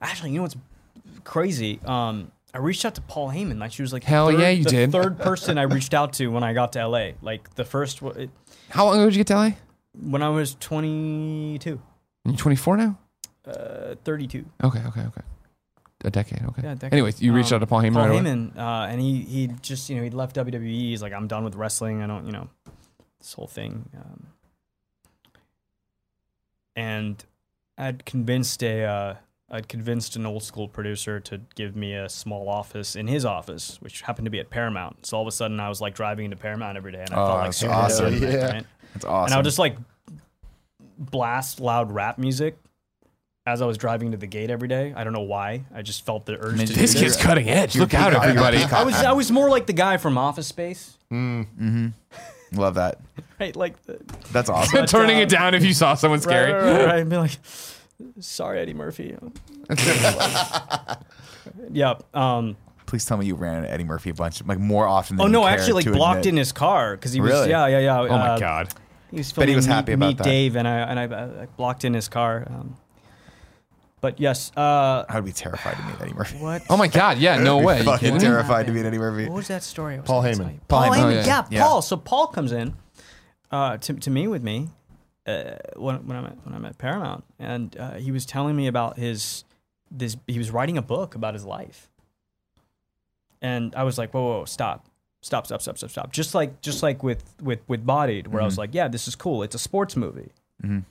Actually, you know what's crazy? Um, I reached out to Paul Heyman. Like she was like, Hell third- yeah, you the did. Third *laughs* person I reached out to when I got to LA. Like the first it, How long ago did you get to LA? when I was 22, You're 24 now. uh, 32. Okay, okay, okay. A decade. Okay. Yeah, decade. Anyways, you reached Um, out to Paul Heyman Paul right. Heyman, uh, and he he just you know he left WWE. He's like, I'm done with wrestling. I don't you know this whole thing. Um, and I'd convinced a uh, I'd convinced an old school producer to give me a small office in his office, which happened to be at Paramount. So all of a sudden, I was like driving into Paramount every day, and I Oh, felt like that's super awesome. important, Yeah. right? That's awesome. And I would just like blast loud rap music as I was driving to the gate every day. I don't know why. I just felt the urge mean, to do This this. kid's cutting edge. Look out, peacock. everybody. I was I was more like the guy from Office Space, Mm. hmm *laughs* love that. *laughs* right? Like the, That's *laughs* awesome. Turning uh, it down if you saw someone right, scary. right, right, right. I'd be like, sorry, Eddie Murphy. *laughs* yeah. Um, Please tell me you ran into Eddie Murphy a bunch, like more often. than oh you no, I care actually like blocked admit. in his car because he was Really? yeah yeah yeah. Oh my god. He was Bet he filming was Meet- happy about Meet that. Dave and I and I, I blocked in his car. Um, but yes, uh, I would be terrified to meet Eddie Murphy. what? Oh my god. Yeah. No way. You Fucking kidding me? terrified to meet Eddie Murphy. What was that story? I was Paul gonna Heyman. tell you? Paul Paul Heyman. Heyman. Oh, yeah. yeah. Yeah. Paul. So Paul comes in uh, to to me with me uh, when when I'm at when I'm at Paramount, and uh, he was telling me about his this. He was writing a book about his life, and I was like, whoa, whoa, whoa stop. Stop, stop, stop, stop, stop. Just like, just like with with with Bodied, where I was like, yeah, this is cool. It's a sports movie. Mhm.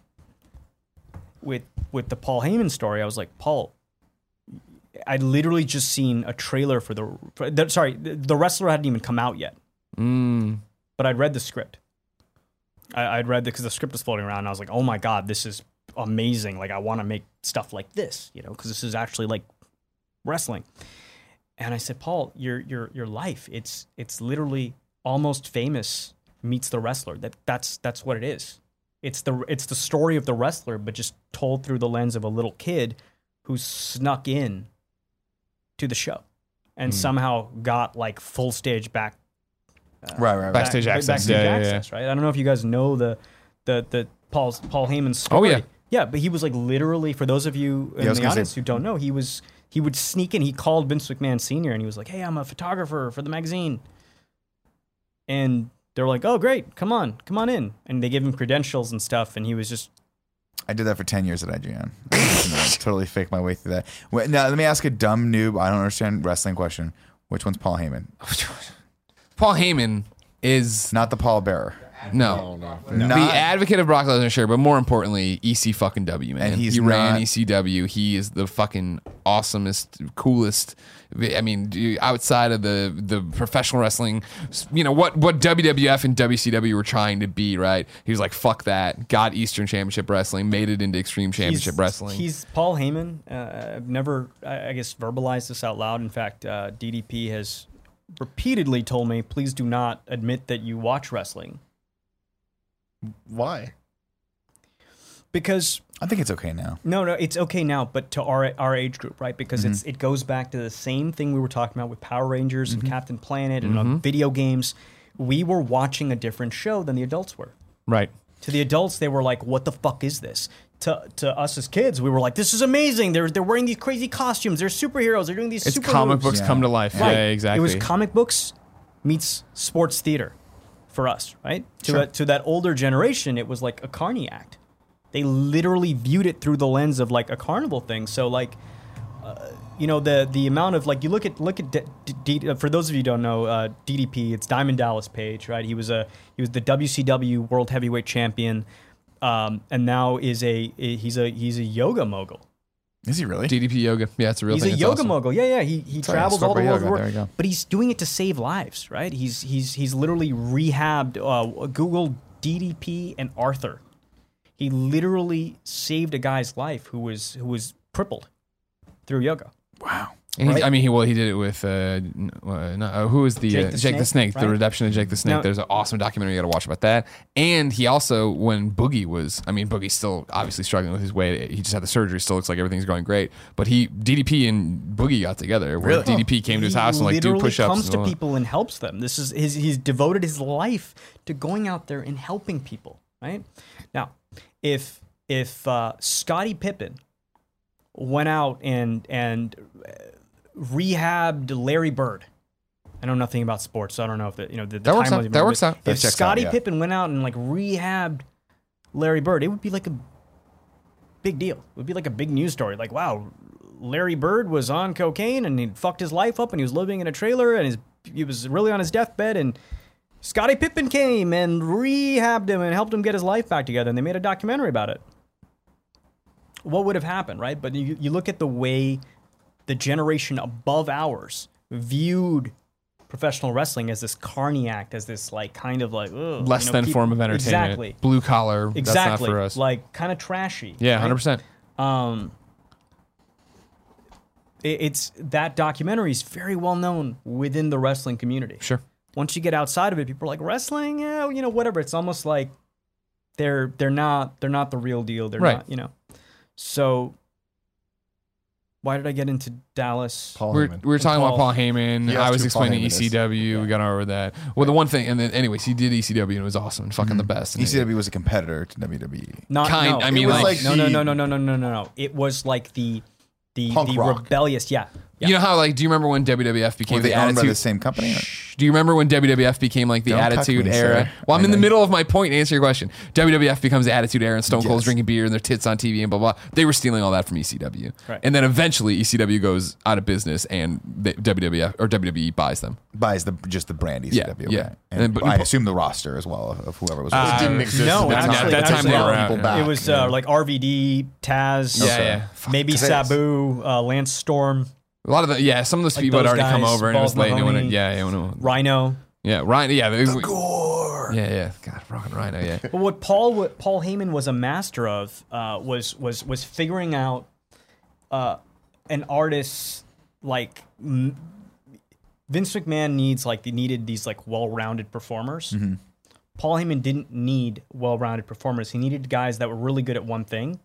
With with the Paul Heyman story, I was like, Paul, I'd literally just seen a trailer for the, for the sorry, the, the wrestler hadn't even come out yet, Mm. but I'd read the script. I, I'd read because the script was floating around. And I was like, oh my god, this is amazing! Like I want to make stuff like this, you know, because this is actually like wrestling. And I said, Paul, your your your life, it's it's literally almost famous meets the wrestler. That that's that's what it is. It's the it's the story of the wrestler, but just told through the lens of a little kid who snuck in to the show and hmm. somehow got like full stage back Right, right, right. Backstage access. backstage Yeah, yeah, yeah. access, right? I don't know if you guys know the the the Paul's Paul Heyman's story. Oh, yeah. yeah, but he was like literally for those of you in Yeah, the audience say- who don't know, he was he would sneak in. He called Vince McMahon Senior and he was like, "Hey, I'm a photographer for the magazine," and they're like, "Oh, great, come on, come on in," and they give him credentials and stuff, and he was just I did that for 10 years at IGN. I *laughs* totally faked my way through that. Wait, now, let me ask a dumb noob, I don't understand wrestling question. Which one's Paul Heyman? *laughs* Paul Heyman is Not the Paul Bearer. no. Not- the advocate of Brock Lesnar, sure, but more importantly, EC fucking W, man. And he's he ran not- ECW. He is the fucking awesomest, coolest. I mean, dude, outside of the the professional wrestling, you know what what WWF and WCW were trying to be, right? He was like, "Fuck that." Got Eastern Championship Wrestling, made it into Extreme Championship he's, Wrestling. He's Paul Heyman. Uh, I've never, I, I guess, verbalized this out loud. In fact, uh, DDP has repeatedly told me, please do not admit that you watch wrestling. Why? Because I think it's okay now. no, no, it's okay now, but to our our age group, right? Because it's mm-hmm. it goes back to the same thing we were talking about with Power Rangers and mm-hmm. Captain Planet and uh, mm-hmm. video games. We were watching a different show than the adults were. right. To the adults, they were like, "What the fuck is this?" To, to us as kids, we were like, "This is amazing! They're they're wearing these crazy costumes. They're superheroes. They're doing these It's super comic moves." books Yeah. come to life. Right. Yeah, exactly. It was comic books meets sports theater for us, right? To Sure. a, to that older generation, it was like a carny act. They literally viewed it through the lens of like a carnival thing. So like, uh, you know, the the amount of like you look at look at D- D- D- for those of you who don't know uh, DDP, it's Diamond Dallas Page, right? He was a he was the WCW World Heavyweight Champion, um, and now is a he's a he's a yoga mogul. Is he really? DDP yoga. Yeah, it's a real He's thing. He's a It's yoga awesome. mogul. Yeah, yeah. He he Sorry, travels all the about world, yoga. There you go. but he's doing it to save lives, right? He's he's he's literally rehabbed. Uh, Google DDP and Arthur. He literally saved a guy's life who was who was crippled through yoga. wow. And he, Right? I mean, he well, he did it with uh, uh, no, uh, who was the Jake uh, the Jake the Snake, Snake, the redemption of Jake the Snake. Now- There's an awesome documentary you got to watch about that. And he also, when Boogie was, I mean, Boogie's still obviously struggling with his weight. He just had the surgery. Still looks like everything's going great. But he DDP and Boogie got together. Where Really? DDP came to his He house and like do literally push-ups. comes to people and helps them. This is his. He's devoted his life to going out there and helping people. Right now, if if uh, Scottie Pippen went out and and uh, rehabbed Larry Bird. I know nothing about sports, so I don't know if the you know the, the That works time out. was- That works out. If out, Scottie yeah. Pippen went out and like rehabbed Larry Bird, it would be like a big deal. It would be like a big news story. Like, wow, Larry Bird was on cocaine and he fucked his life up and he was living in a trailer and his, he was really on his deathbed and Scottie Pippen came and rehabbed him and helped him get his life back together and they made a documentary about it. What would have happened, right? But you, you look at the way the generation above ours viewed professional wrestling as this carny act, as this like kind of like ugh, less you know, than keep- form of entertainment. Exactly. Blue collar. Exactly. That's not for us. Like kind of trashy. yeah, right? hundred percent. Um, it- it's that documentary is very well known within the wrestling community. Sure. Once you get outside of it, people are like wrestling, yeah, you know, whatever. It's almost like they're they're not they're not the real deal. They're Right. not, you know. So why did I get into Dallas? Paul We're, Heyman. we were talking Paul. about Paul Heyman. He I was explaining Heyman is. ECW. We got over that. Well, the one thing, and then, anyways, he did ECW and it was awesome and fucking the mm-hmm. best. And ECW was a competitor to. WWE. Not Kind- no, I it mean, was like no, no, no, no, no, no, no, no, no. It was like the the Punk the rock. rebellious, yeah. Yeah. You know how like do you remember when WWF became Were they the owned by attitude? the same company? or- Do you remember when WWF became like the Don't cuck attitude me, era? sir. Well, I'm I in the know. middle of my point to answer your question. WWF becomes the attitude era and Stone Cold's Yes. drinking beer and their tits on TV and blah blah. They were stealing all that from ECW. Right. And then eventually ECW goes out of business and the WWF or WWE buys them. Buys the just the brand ECW. Yeah, okay. yeah. And, And- but- I assume the roster as well of, of whoever was. Uh, It didn't exist. No, at the actually, time. at that time actually, they were out, people back. It was uh, like RVD, Taz, Yeah, yeah. maybe Taz. Sabu, uh, Lance Storm, A lot of the yeah, some of those Like people had those already come guys, over and it was Balls late. and it- Mahoney. yeah, yeah, when it- Rhino. yeah, Ryan. Yeah, they- Gore. yeah, yeah. God, rockin' Rhino. Yeah. But what Paul what Paul Heyman was a master of uh, was was was figuring out uh, an artist's like m- Vince McMahon needs like they needed these like well-rounded performers. Mm-hmm. Paul Heyman didn't need well-rounded performers. He needed guys that were really good at one thing,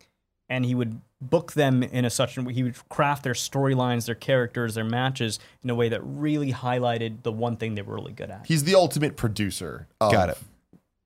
and he would book them in a such he would craft their storylines, their characters, their matches in a way that really highlighted the one thing they were really good at. He's the ultimate producer of Got it.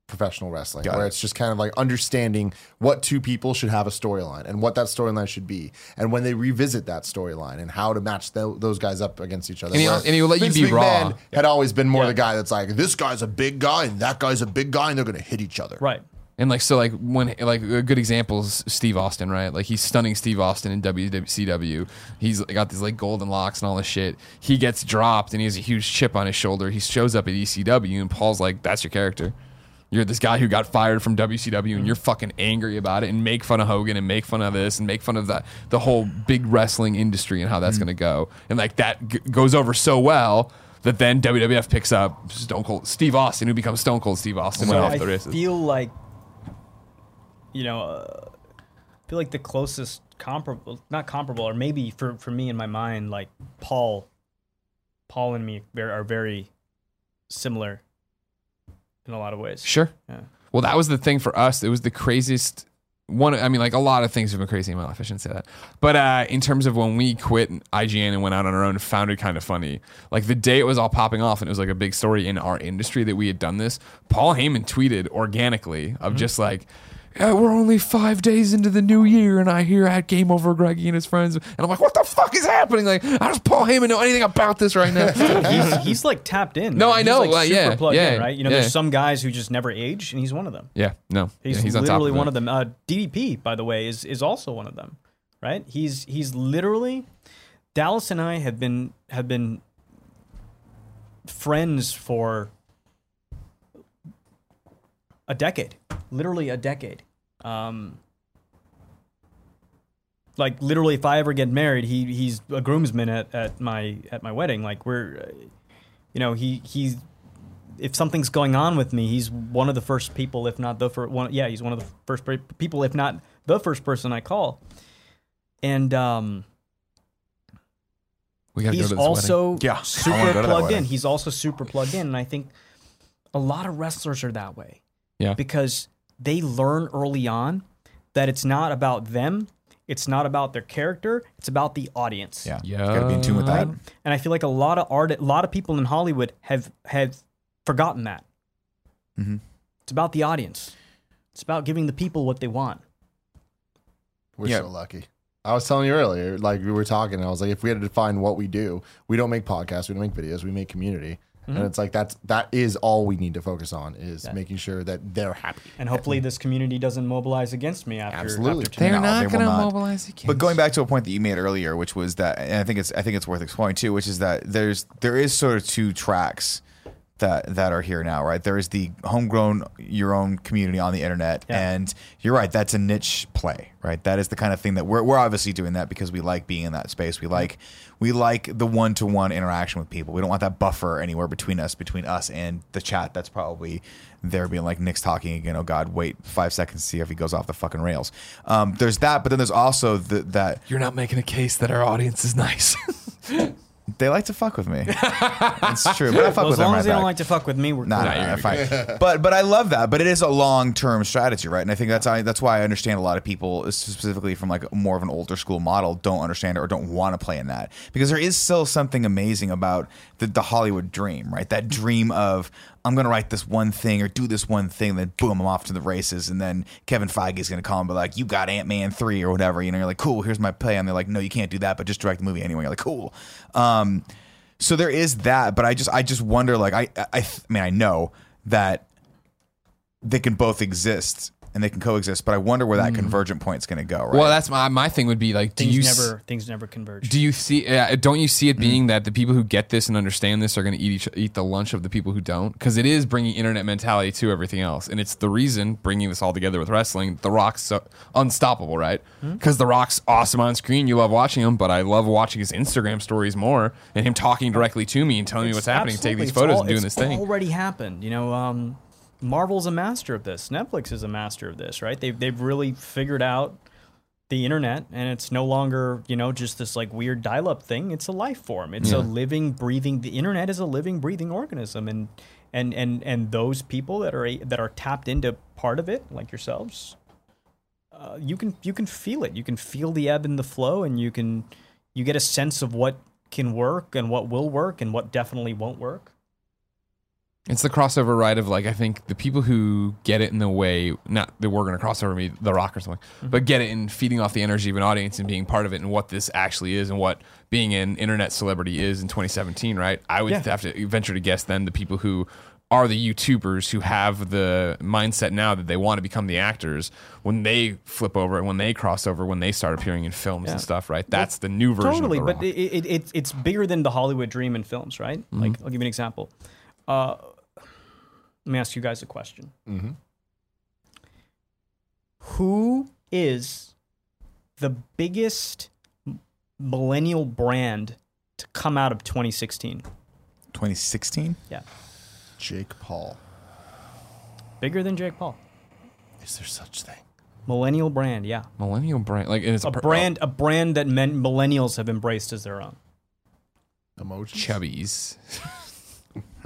professional wrestling, Got where it. it's just kind of like understanding what two people should have a storyline and what that storyline should be, and when they revisit that storyline and how to match tho- those guys up against each other. And he'll- and he'll let you Vince be McMahon raw. Had always been more Yeah. the guy that's like, this guy's a big guy and that guy's a big guy, and they're going to hit each other. Right. And like so, like when like a good example is Steve Austin, right? Like he's stunning Steve Austin in WCW. He's got these like golden locks and all this shit. He gets dropped and he has a huge chip on his shoulder. He shows up at ECW and Paul's like, "That's your character. You're this guy who got fired from WCW and you're fucking angry about it and make fun of Hogan and make fun of this and make fun of that the whole big wrestling industry and how that's gonna go. And like that g- goes over so well." That then WWF picks up Stone Cold Steve Austin, who becomes Stone Cold Steve Austin. So off I the races. feel like, you know, uh, I feel like the closest comparable, not comparable, or maybe for for me in my mind, like Paul, Paul and me are very similar in a lot of ways. Sure. Yeah. Well, that was the thing for us. It was the craziest one. I mean, like a lot of things have been crazy in my life. I shouldn't say that. But uh, in terms of when we quit IGN and went out on our own, found it kind of funny. Like the day it was all popping off and it was like a big story in our industry that we had done this, Paul Heyman tweeted organically of just like, yeah, we're only five days into the new year, and I hear at Game Over Greggy and his friends, and I'm like, what the fuck is happening? Like, how does Paul Heyman know anything about this right now? *laughs* he's he's like tapped in. No, man. I He's, know, like, uh, super yeah, plugged yeah, in, right? You know, yeah. there's some guys who just never age, and he's one of them. yeah, no, He's, yeah, he's on literally of one of them. Uh, DDP, by the way, is is also one of them, right? He's he's literally Dallas and I have been have been friends for a decade, literally a decade. Um, like literally, if I ever get married, he he's a groomsman at, at my at my wedding. Like we're, uh, you know, he he's if something's going on with me, he's one of the first people, if not the first one. Yeah, he's one of the first people, if not the first person I call. And um, We gotta go he's to this wedding. also Yeah, super go to that plugged in. He's also super plugged in, and I think a lot of wrestlers are that way. Yeah. because they learn early on that it's not about them. It's not about their character. It's about the audience. Yeah, Yeah. got to be in tune with that. And I feel like a lot of art, a lot of people in Hollywood have have forgotten that. Mhm. It's about the audience. It's about giving the people what they want. We're Yeah. so lucky. I was telling you earlier, like we were talking, and I was like, if we had to define what we do, we don't make podcasts, we don't make videos, we make community. And mm-hmm. it's like that's that is all we need to focus on is making sure that they're happy. And hopefully, this community doesn't mobilize against me after. Absolutely. After They're No, not they going to mobilize against But going back to a point that you made earlier, which was that, and I think it's I think it's worth exploring too, which is that there's there is sort of two tracks that that are here now, right? There is the homegrown your own community on the internet, Yeah. and you're right, that's a niche play, right? That is the kind of thing that we're we're obviously doing that because we like being in that space. We like we like the one to one interaction with people. We don't want that buffer anywhere between us, between us and the chat. That's probably there being like Nick's talking again. Oh God, wait five seconds to see if he goes off the fucking rails. Um, there's that, but then there's also the, that You're not making a case that our audience is nice. *laughs* they like to fuck with me. it's true, but I fuck Well, with as them long right as they don't back. like to fuck with me, we're Nah, cool. nah, nah, fine. *laughs* but but I love that. But it is a long term strategy, right? And I think that's I, that's why I understand a lot of people, specifically from like more of an older school model, don't understand it or don't want to play in that because there is still something amazing about the, the Hollywood dream, right? That dream of I'm gonna write this one thing or do this one thing, then boom, I'm off to the races, and then Kevin Feige is gonna call and be like, "You got Ant Man three or whatever," you know? You're like, "Cool, here's my play," and they're like, "No, you can't do that, but just direct the movie anyway." You're like, "Cool." Um, so there is that, but I just I just wonder like I I, I mean I know that they can both exist and they can coexist, but I wonder where that convergent point's going to go. Right? well, that's my my thing would be like, do Things you s- never things never converge. do you see? Uh, don't you see it being that the people who get this and understand this are going to eat each, eat the lunch of the people who don't? Because it is bringing internet mentality to everything else, and it's the reason bringing this all together with wrestling. The Rock's so unstoppable, right? Because The Rock's awesome on screen. You love watching him, but I love watching his Instagram stories more and him talking directly to me and telling me what's happening, taking Absolutely. these It's photos all- and doing it's this thing. Already happened. You know, um, Marvel's a master of this. Netflix is a master of this, right? They've they've really figured out the internet, and it's no longer you know just this like weird dial-up thing. It's a life form. It's a living, breathing. The internet is a living, breathing organism, and and and and those people that are that are tapped into part of it, like yourselves, uh, you can you can feel it. You can feel the ebb and the flow, and you can you get a sense of what can work and what will work and what definitely won't work. It's the crossover ride of like I think the people who get it in the way, not that we're going to crossover me, The Rock or something, but get it in feeding off the energy of an audience and being part of it and what this actually is and what being an internet celebrity is in 2017. Right? I would Yeah. have to venture to guess then the people who are the YouTubers who have the mindset now that they want to become the actors when they flip over and when they cross over when they start appearing in films and stuff, right? That's the new version. Totally, but it, it, it's it's bigger than the Hollywood dream in films, right? Mm-hmm. Like, I'll give you an example. Uh, let me ask you guys a question. Mm-hmm. Who is the biggest millennial brand to come out of 2016? 2016. Yeah, Jake Paul. bigger than Jake Paul. Is there such thing? Millennial brand, yeah, millennial brand, like it's a per- brand, a brand that men, millennials have embraced as their own. Emojis. chubbies. *laughs*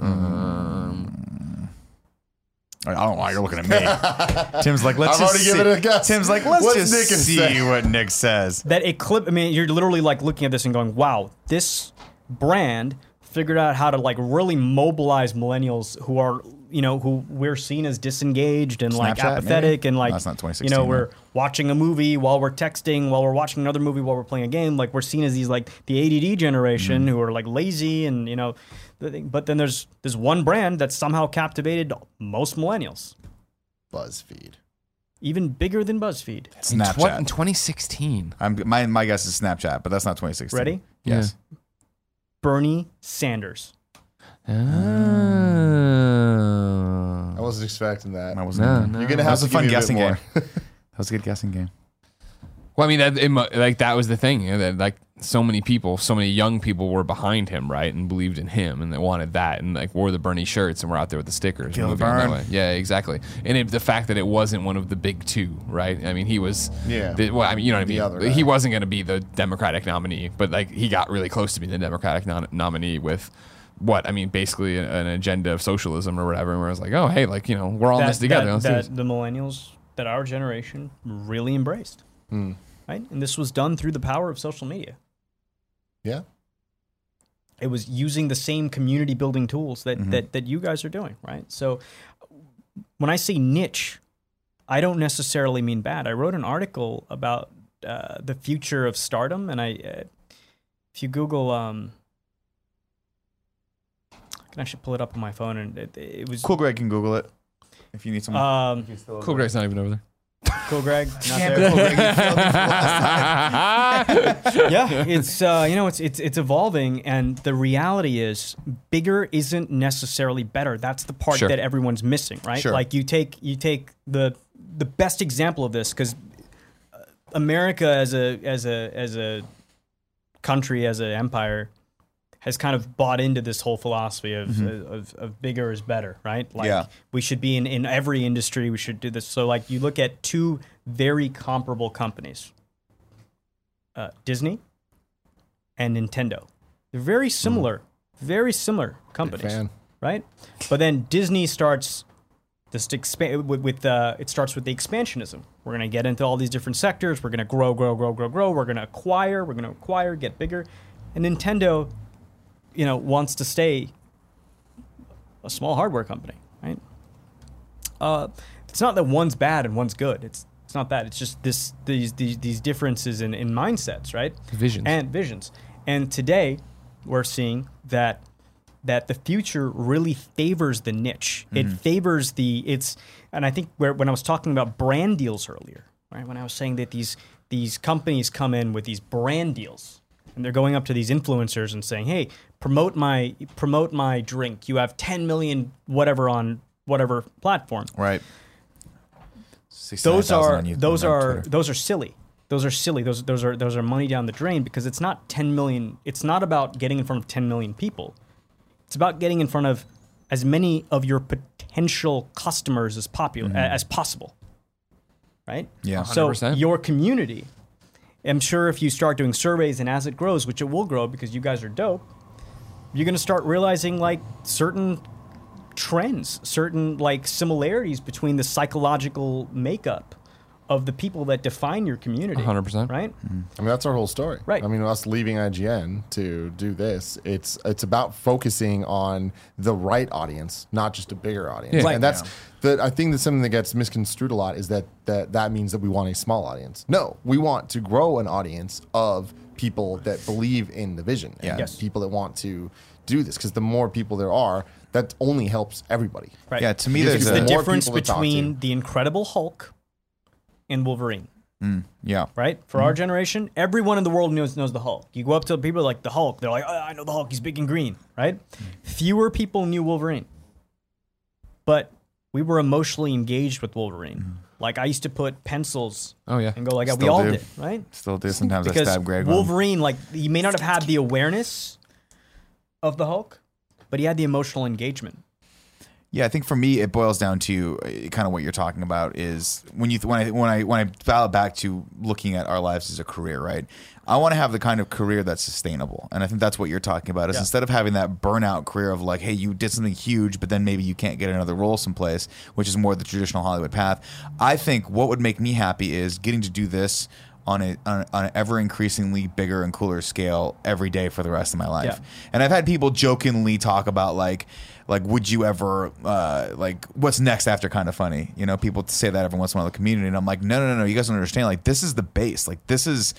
I don't know why you're looking at me. *laughs* Tim's like, let's I've just already see. given it a guess. Tim's like, let's What's just Nick gonna see say? what Nick says. that clip. i mean you're literally like looking at this and going wow this brand figured out how to like really mobilize millennials who are you know who we're seen as disengaged and like Snapchat, apathetic maybe? and like That's not you 2016, know no. we're watching a movie while we're texting while we're watching another movie while we're playing a game like we're seen as these like the ADD generation Mm-hmm. who are like lazy and you know the thing- but then there's there's one brand that somehow captivated most millennials BuzzFeed. even bigger than BuzzFeed In, tw- Snapchat. in 2016. I'm my my guess is Snapchat, but that's not 2016. Ready? Yes. Bernie Sanders oh. I Oh. wasn't expecting that. I wasn't. No, that no. You're gonna That have was to a fun give me bit guessing more. game. *laughs* That was a good guessing game. Well, I mean, that it, mu- like that was the thing. you know, that like so many people, so many young people were behind him, right, and believed in him, and they wanted that, and like wore the Bernie shirts, and were out there with the stickers. Kill moving that way. Yeah, exactly. And it, the fact that it wasn't one of the big two, right? I mean, he was. Yeah. The, well, I mean, you know what I mean. other he wasn't going to be the Democratic nominee, but like he got really close to being the Democratic non- nominee with. What I mean, basically an, an agenda of socialism or whatever, where I was like, oh, hey, like you know, we're all in this together. That, Let's do this. that the millennials that our generation really embraced, Hmm. right? And this was done through the power of social media. Yeah. It was using the same community building tools that Mm-hmm. that that you guys are doing, right? So when I say niche, I don't necessarily mean bad. I wrote an article about uh, the future of stardom, and I, uh, if you Google, um, I can actually pull it up on my phone, and it, it was Cool, Greg can Google it if you need some. Um, Cool Greg's not even over there. Cool, Greg. Not there. Cool Greg, you failed me for the last time. *laughs* yeah, it's uh, you know it's it's it's evolving, and the reality is bigger isn't necessarily better. That's the part Sure. that everyone's missing, right? Sure. Like you take you take the the best example of this because America as a as a as a country as an empire has kind of bought into this whole philosophy of, of, of bigger is better, right? Like Yeah. we should be in, in every industry, we should do this. So like you look at two very comparable companies. Uh, Disney and Nintendo. They're very similar, very similar companies, right? But then Disney starts this expand with, with uh, it starts with the expansionism. We're gonna get into all these different sectors. We're gonna grow, grow, grow, grow, grow. We're gonna acquire. We're gonna acquire, get bigger. And Nintendo, you know, wants to stay a small hardware company, right? Uh, it's not that one's bad and one's good. It's it's not that. It's just this these these, these differences in, in mindsets, right? Visions. and visions. And today, we're seeing that that the future really favors the niche. It favors the it's, and I think where when I was talking about brand deals earlier, right? When I was saying that these these companies come in with these brand deals, and they're going up to these influencers and saying, "Hey, promote my promote my drink. You have 10 million whatever on whatever platform." right. those are on those are Twitter. those are silly. Those are silly. Those those are those are money down the drain because it's not 10 million. It's not about getting in front of 10 million people. It's about getting in front of as many of your potential customers as popular as possible. Right? Yeah. So 100%. your community, I'm sure if you start doing surveys and as it grows, which it will grow because you guys are dope, you're going to start realizing like certain trends, certain like similarities between the psychological makeup of the people that define your community. 100%. Right? Mm-hmm. I mean, that's our whole story. Right. I mean, us leaving IGN to do this, it's it's about focusing on the right audience, not just a bigger audience. Yeah. Right. And that's the I think that something that gets misconstrued a lot is that that that means that we want a small audience. No, we want to grow an audience of people that believe in the vision and Yes. people that want to do this because the more people there are that only helps everybody Right. Yeah, to me, there's the a difference people to talk to. between the Incredible Hulk and Wolverine. Mm, yeah. right? For our mm-hmm. generation, everyone in the world knows knows the Hulk. You go up to people like the Hulk, they're like, oh, I know the Hulk, he's big and green, right? Mm. Fewer people knew Wolverine, but we were emotionally engaged with Wolverine. Mm-hmm. Like I used to put pencils Oh yeah. and go like that. We all do. did, right? Still do. Sometimes I stab Greg. Wolverine, like he may not have had the awareness of the Hulk, but he had the emotional engagement. Yeah, I think for me it boils down to uh, kind of what you're talking about is when you when I when I when I dial it back to looking at our lives as a career, right? I want to have the kind of career that's sustainable, and I think that's what you're talking about. Is Yeah. instead of having that burnout career of like, hey, you did something huge, but then maybe you can't get another role someplace, which is more the traditional Hollywood path. I think what would make me happy is getting to do this on a on, on an ever increasingly bigger and cooler scale every day for the rest of my life. Yeah. And I've had people jokingly talk about like like would you ever uh like what's next after kind of funny? You know, people say that every once in a while in the community and I'm like, no, no, no, no, you guys don't understand. Like this is the base. Like this is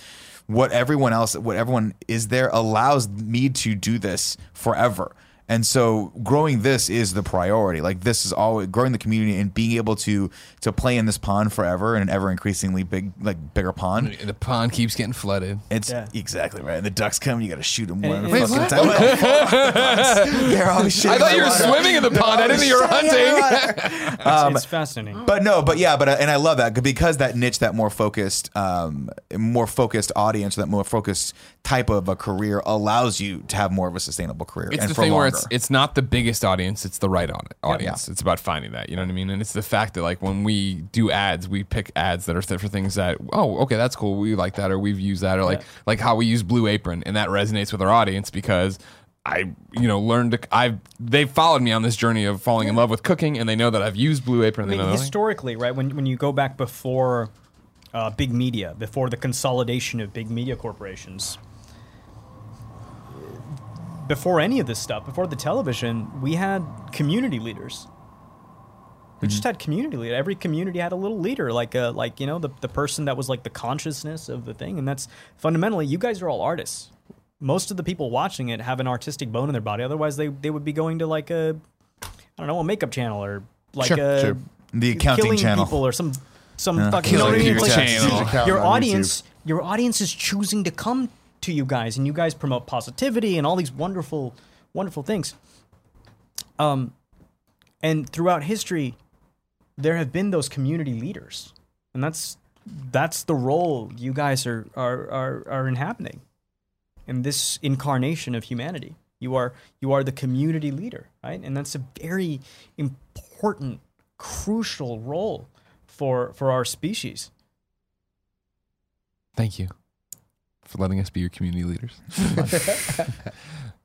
what everyone else what everyone is there allows me to do this forever. And so growing this is the priority. Like this is always growing the community and being able to to play in this pond forever in an ever increasingly big like bigger pond. The pond keeps getting flooded. It's Yeah. exactly right. And the ducks come, you got to shoot them one And- at a fucking what? time. *laughs* They're always shitting I thought you were swimming in the pond. I didn't think you were hunting. *laughs* *laughs* It's, it's fascinating. But no, but yeah, but uh, and I love that because that niche, that more focused, um, more focused audience, that more focused type of a career allows you to have more of a sustainable career. It's and the for thing where longer. It's it's not the biggest audience; it's the right on audience. It's about finding that. You know what I mean? And it's the fact that like when we do ads, we pick ads that are for things that oh okay that's cool we like that or we've used that or like Yeah. like how we use Blue Apron and that resonates with our audience because. I, you know, learned to. I've they've followed me on this journey of falling in love with cooking, and they know that I've used Blue Apron. I mean, historically, right? When when you go back before uh, big media, before the consolidation of big media corporations, before any of this stuff, before the television, we had community leaders. We just mm-hmm. had community leader. Every community had a little leader, like a like you know the the person that was like the consciousness of the thing, and that's fundamentally. You guys are all artists. Most of the people watching it have an artistic bone in their body. Otherwise, they they would be going to like a I don't know a makeup channel or like Sure, a sure. The accounting channel. people or some some Yeah. fucking you know what I mean? Like, channel. Your on audience your audience is choosing to come to you guys and you guys promote positivity and all these wonderful wonderful things. Um and throughout history there have been those community leaders and that's that's the role you guys are are are, are inhabiting in this incarnation of humanity. You are you are the community leader right? And that's a very important crucial role for for our species. Thank you for letting us be your community leaders. *laughs*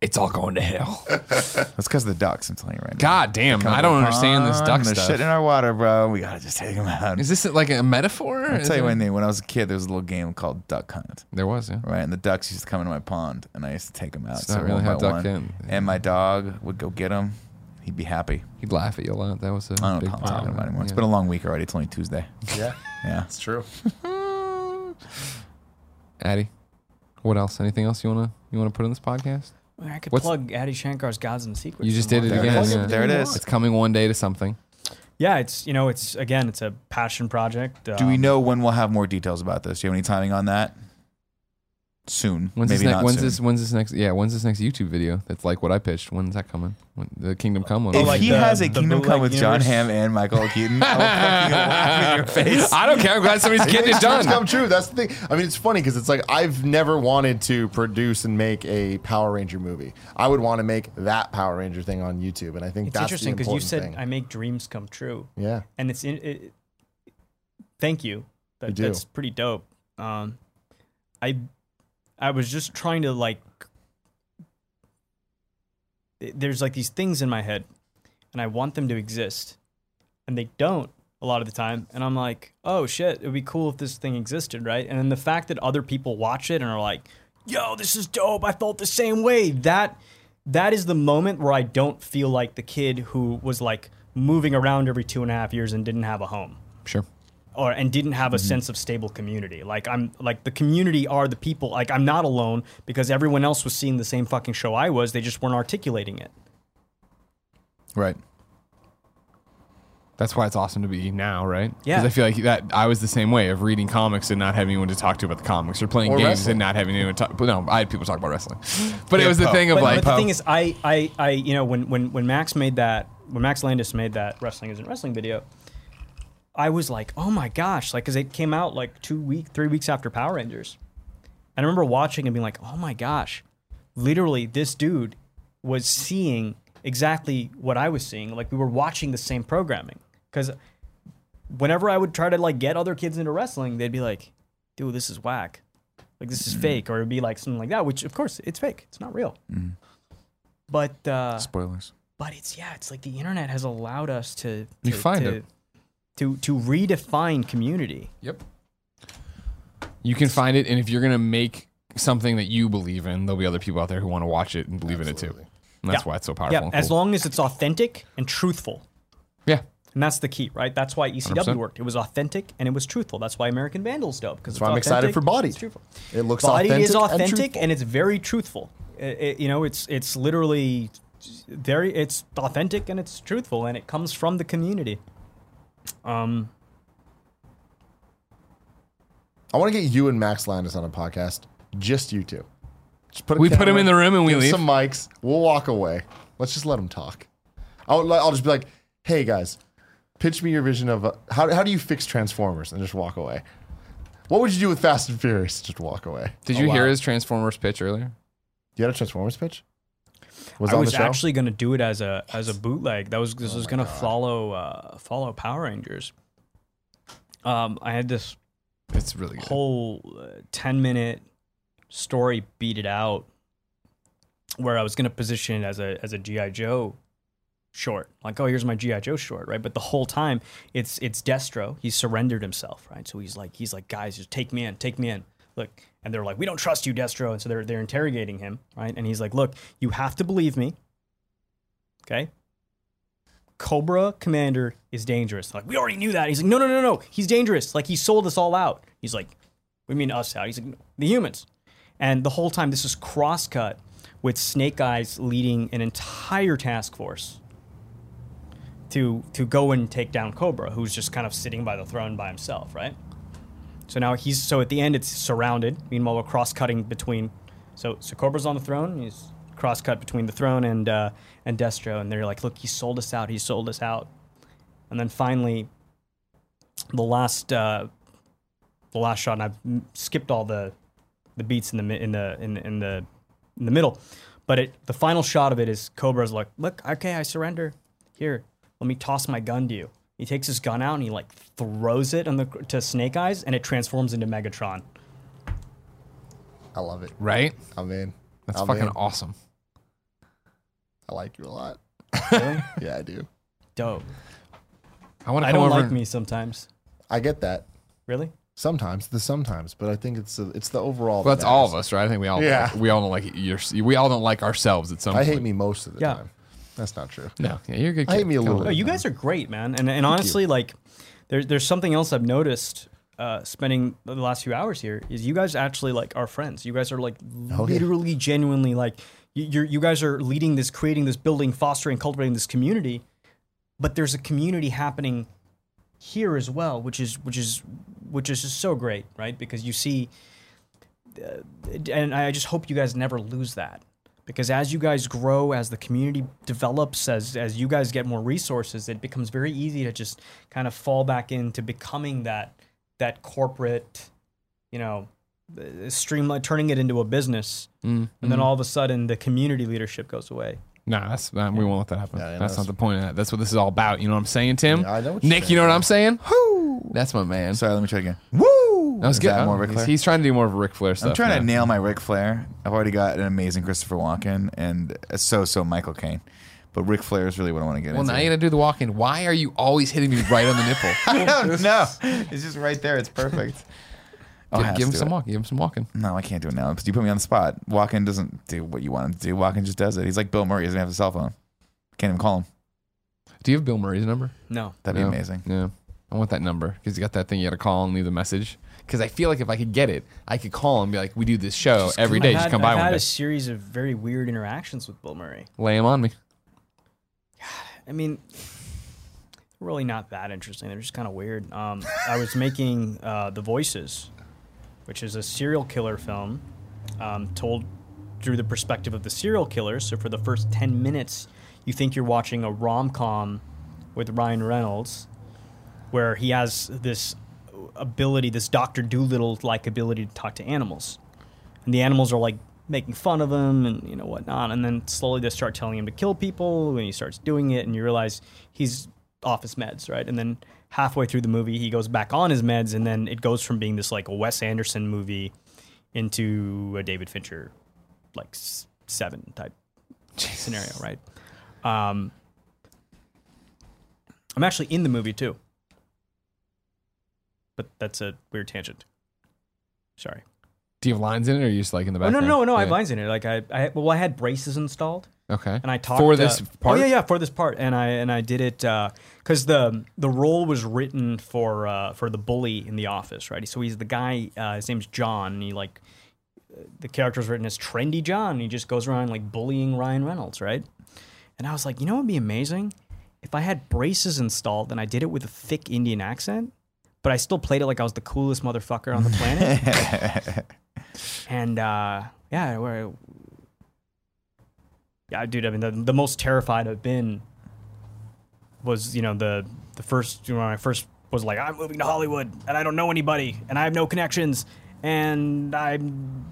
it's all going to hell. That's because of the ducks. I'm telling you right now. God damn, I don't understand this duck They're stuff. shit in our water, bro. We gotta just take them out. Is this like a metaphor? I'll Is tell you it- one thing. When I was a kid, there was a little game called Duck Hunt, There was, yeah. right? And the ducks used to come into my pond, and I used to take them out. It's not really one how by duck one. hunt- And my dog would go get them. He'd be happy. He'd laugh at you a lot. That was a I don't big know what I'm talking about anymore. It's Yeah. been a long week already. It's only Tuesday. Yeah, Yeah. it's true. *laughs* Adi, what else? Anything else you wanna you wanna put in this podcast? I could What's- plug Adi Shankar's Gods and Secrets. You just did it. There it again. is. yeah. There it is. It's coming one day to something. Yeah, it's you know it's again it's a passion project. Do we um, know when we'll have more details about this? Do you have any timing on that? Soon. When's Maybe this? Ne- not when's soon. this? When's this next? Yeah, when's this next YouTube video? That's like what I pitched. When's that coming? When, the Kingdom Come one. Oh, If like he the- has a Kingdom Come bootleg with Jon universe? Hamm and Michael Keaton, I will fucking *laughs* laugh in your face. I don't care. I'm glad somebody's getting it Dreams done. come true. That's the thing. I mean, it's funny because it's like I've never wanted to produce and make a Power Ranger movie. I would want to make that Power Ranger thing on YouTube, and I think It's that's interesting because because you said thing. I make dreams come true, yeah, and it's in. It, thank you. That, You do. That's pretty dope. Um, I I was just trying to like. There's like these things in my head, and I want them to exist, and they don't a lot of the time. And I'm like, oh shit, it'd be cool if this thing existed, right? And then the fact that other people watch it and are like, yo, this is dope. I felt the same way. That that is the moment where I don't feel like the kid who was like moving around every two and a half years and didn't have a home. Sure. Or and didn't have Mm-hmm. a sense of stable community. Like I'm like the community are the people. Like I'm not alone because everyone else was seeing the same fucking show I was. They just weren't articulating it. Right. That's why it's awesome to be now, right? Yeah. Because I feel like that I was the same way of reading comics and not having anyone to talk to about the comics, or playing Or games wrestling. and not having anyone talk. But no, I had people talk about wrestling. *laughs* But it Yeah, was the Poe. thing of But, like, but the thing is, I, I, I, you know, when, when, when Max made that, when Max Landis made that wrestling isn't wrestling video, I was like, oh my gosh, like, because it came out like two week, three weeks after Power Rangers, and I remember watching and being like, oh my gosh, literally, this dude was seeing exactly what I was seeing. Like we were watching the same programming, because whenever I would try to like get other kids into wrestling, they'd be like, dude, this is whack. Like this is fake, or it'd be like something like that, which of course it's fake. It's not real. But uh, Spoilers. but it's yeah, it's like the internet has allowed us to, You find to, it. To to redefine community. Yep. You can find it, and if you're gonna make something that you believe in, there'll be other people out there who want to watch it and believe in it too. And that's Yeah. why it's so powerful. Yeah, and as long as it's authentic and truthful. yeah, And that's the key, right? That's why ECW 100%. worked. It was authentic and it was truthful. That's why American Vandal's dope. Because That's why I'm excited for Bodied. It's truthful. It looks Bodied authentic is and authentic truthful. and, it's very truthful. It- it- you know, it's it's literally very it's authentic and it's truthful and it comes from the community. Um, I want to get you and Max Landis on a podcast. Just you two. Just put a We put 'em camera, in the room and we leave. Some mics. We'll walk away. Let's just let him talk. I'll, I'll just be like, "Hey guys, pitch me your vision of uh, how how do you fix Transformers?" and just walk away. What would you do with Fast and Furious? Just walk away. did Oh, you hear wow. his Transformers pitch earlier? You had a Transformers pitch? Was I was actually going to do it as a as a bootleg. That was this Oh was going to follow uh, follow Power Rangers. Um, I had this It's really good. whole uh, 10 minute story beat it out where I was going to position it as a as a GI Joe short. Like, oh, here's my GI Joe short, right? But the whole time it's it's Destro. He surrendered himself, right? So he's like he's like, guys, just take me in, take me in. Look, and they're like, we don't trust you, Destro. And so they're they're interrogating him, right? And he's like, look, you have to believe me. Okay? Cobra Commander is dangerous. Like, we already knew that. He's like, no, no, no, no. He's dangerous. Like, he sold us all out. He's like, we mean us out. He's like, the humans. And the whole time, this is cross-cut with Snake Eyes leading an entire task force to to go and take down Cobra, who's just kind of sitting by the throne by himself, right? So now he's so at the end it's surrounded. Meanwhile, we're cross-cutting between. So so Cobra's on the throne. He's cross-cut between the throne and uh, and Destro, and they're like, "Look, he sold us out. He sold us out." And then finally, the last uh, the last shot, and I've skipped all the the beats in the in the in the in the in the middle, but it the final shot of it is Cobra's like, "Look, okay, I surrender. Here, let me toss my gun to you." He takes his gun out and he like throws it on the to Snake Eyes, and it transforms into Megatron. I love it. Right? I'm in. That's I'm fucking in. awesome. I like you a lot. Really? *laughs* Yeah, I do. Dope. I want to I don't over. like me sometimes. I get that. Really? Sometimes, the sometimes, but I think it's the it's the overall. well, that that's all of us, right? I think we all Yeah. we all don't like your we all don't like ourselves at some I point. hate me most of the Yeah. time. That's not true. No, yeah, you're a good. I hate me a little on. No, you guys are great, man. And and honestly, like, there's there's something else I've noticed. Uh, spending the last few hours here is you guys actually like are friends. You guys are like Oh, yeah. literally, genuinely like you, you're you guys are leading this, creating this, building, fostering, cultivating this community. But there's a community happening here as well, which is which is which is just so great, right? Because you see, uh, and I just hope you guys never lose that because as you guys grow as the community develops as as you guys get more resources it becomes very easy to just kind of fall back into becoming that that corporate you know uh, streamline turning it into a business Mm, and then all of a sudden the community leadership goes away Nah, that's uh, we won't let that happen. Yeah, yeah, that's that's- not the point of that. That's what this is all about. You know what I'm saying, Tim? Yeah, I know what Nick, saying, you know what. I'm saying? Woo! That's my man. Sorry, let me try again. Woo! That was Is good. that more Ric he's, Flair? he's trying to do more of a Ric Flair stuff. I'm trying now. to nail my Ric Flair. I've already got an amazing Christopher Walken and a so-so Michael Caine, but Ric Flair is really what I want to get Well, into. now you gotta do the walking. Why are you always hitting me right on the nipple? *laughs* I don't know. It's just right there. It's perfect. *laughs* I'll give have give to him do some it. walking. Give him some walking. No, I can't do it now because you put me on the spot. Walken doesn't do what you want him to do. Walken just does it. He's like Bill Murray. He doesn't have a cell phone. Can't even call him. Do you have Bill Murray's number? no That'd No. be amazing. Yeah. I want that number because you got that thing you got to call and leave the message. Because I feel like if I could get it, I could call and be like, "We do this show every day. I've Just had, come by I've one had day. a series of very weird interactions with Bill Murray. Lay him on me." I mean, really not that interesting. They're just kind of weird. Um, I was making uh, The Voices, which is a serial killer film um, told through the perspective of the serial killer. So for the first 10 minutes, you think you're watching a rom com with Ryan Reynolds, where he has this ability, this Dr. Dolittle like ability to talk to animals. And the animals are like making fun of him and you know whatnot. And then slowly they start telling him to kill people and he starts doing it, and you realize he's off his meds, right? And then halfway through the movie, he goes back on his meds, and then it goes from being this like a Wes Anderson movie into a David Fincher like seven type scenario, right? Um, I'm actually in the movie too, but that's a weird tangent. Sorry. Do you have lines in it, or are you just like in the Oh, no, background? no, no. I have lines in it. Like I, I, well, I had braces installed, Okay. and I talked for this uh, part. Oh yeah, yeah, for this part, and I and I did it because the the role was written for uh, for the bully in the office, right? So he's the guy. Uh, his name's John. And he like uh, the character's written as Trendy John. And he just goes around like bullying Ryan Reynolds, right? And I was like, you know, what would be amazing if I had braces installed and I did it with a thick Indian accent, but I still played it like I was the coolest motherfucker on the planet. *laughs* and uh, yeah, where yeah, dude. I mean, the, the most terrified I've been was you know the the first you know, when I first was like I'm moving to Hollywood and I don't know anybody and I have no connections and I'm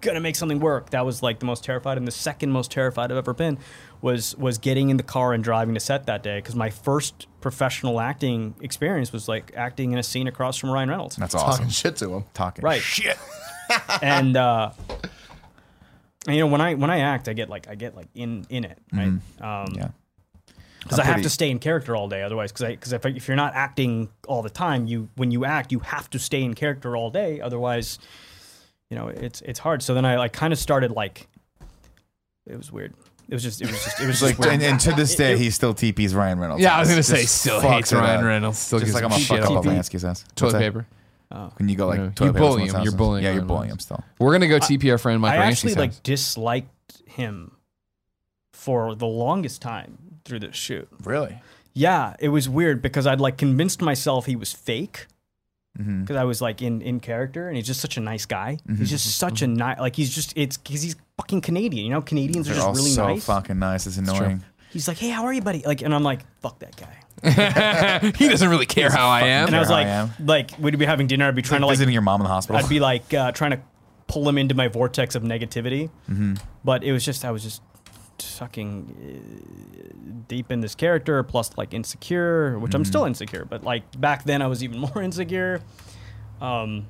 gonna make something work. That was like the most terrified, and the second most terrified I've ever been was was getting in the car and driving to set that day because my first professional acting experience was like acting in a scene across from Ryan Reynolds. That's awesome. Talking shit to him. Talking Right. shit. *laughs* and uh and, you know when i when i act i get like i get like in in it right um Yeah. because I'm have to stay in character all day otherwise because I because if, if you're not acting all the time you when you act you have to stay in character all day otherwise you know it's it's hard so then i like kind of started like it was weird it was just it was just it was just like, weird. and, and to this *laughs* day, it- he still TPs Ryan Reynolds. Yeah, I was gonna say, still hates Ryan. Reynolds. Still Just like I'm him gonna fuck up up. Ass. What's Toilet that? paper. Oh. When you go like Yeah. You paper bully him. You're bullying Yeah, you're bullying him still. We're gonna go TP our friend Mike I actually Ranchi's like disliked him for the longest time through this shoot Really? Yeah, it was weird because I'd like convinced myself he was fake Mm-hmm. because I was like in in character, and he's just such a nice guy. He's just such a nice like he's just it's because he's fucking Canadian. You know, Canadians are They're just all really so nice. fucking nice. It's annoying. He's like, hey, how are you, buddy? Like, and I'm like, fuck that guy. *laughs* he doesn't really care how I am. And I was how I like, am. like we'd be having dinner. I'd be trying to like visiting your mom in the hospital. I'd be like uh, trying to pull him into my vortex of negativity, Mm-hmm. but it was just I was just sucking uh, deep in this character, plus like insecure, which I'm Mm-hmm. still insecure, but like back then I was even *laughs* more insecure. Um,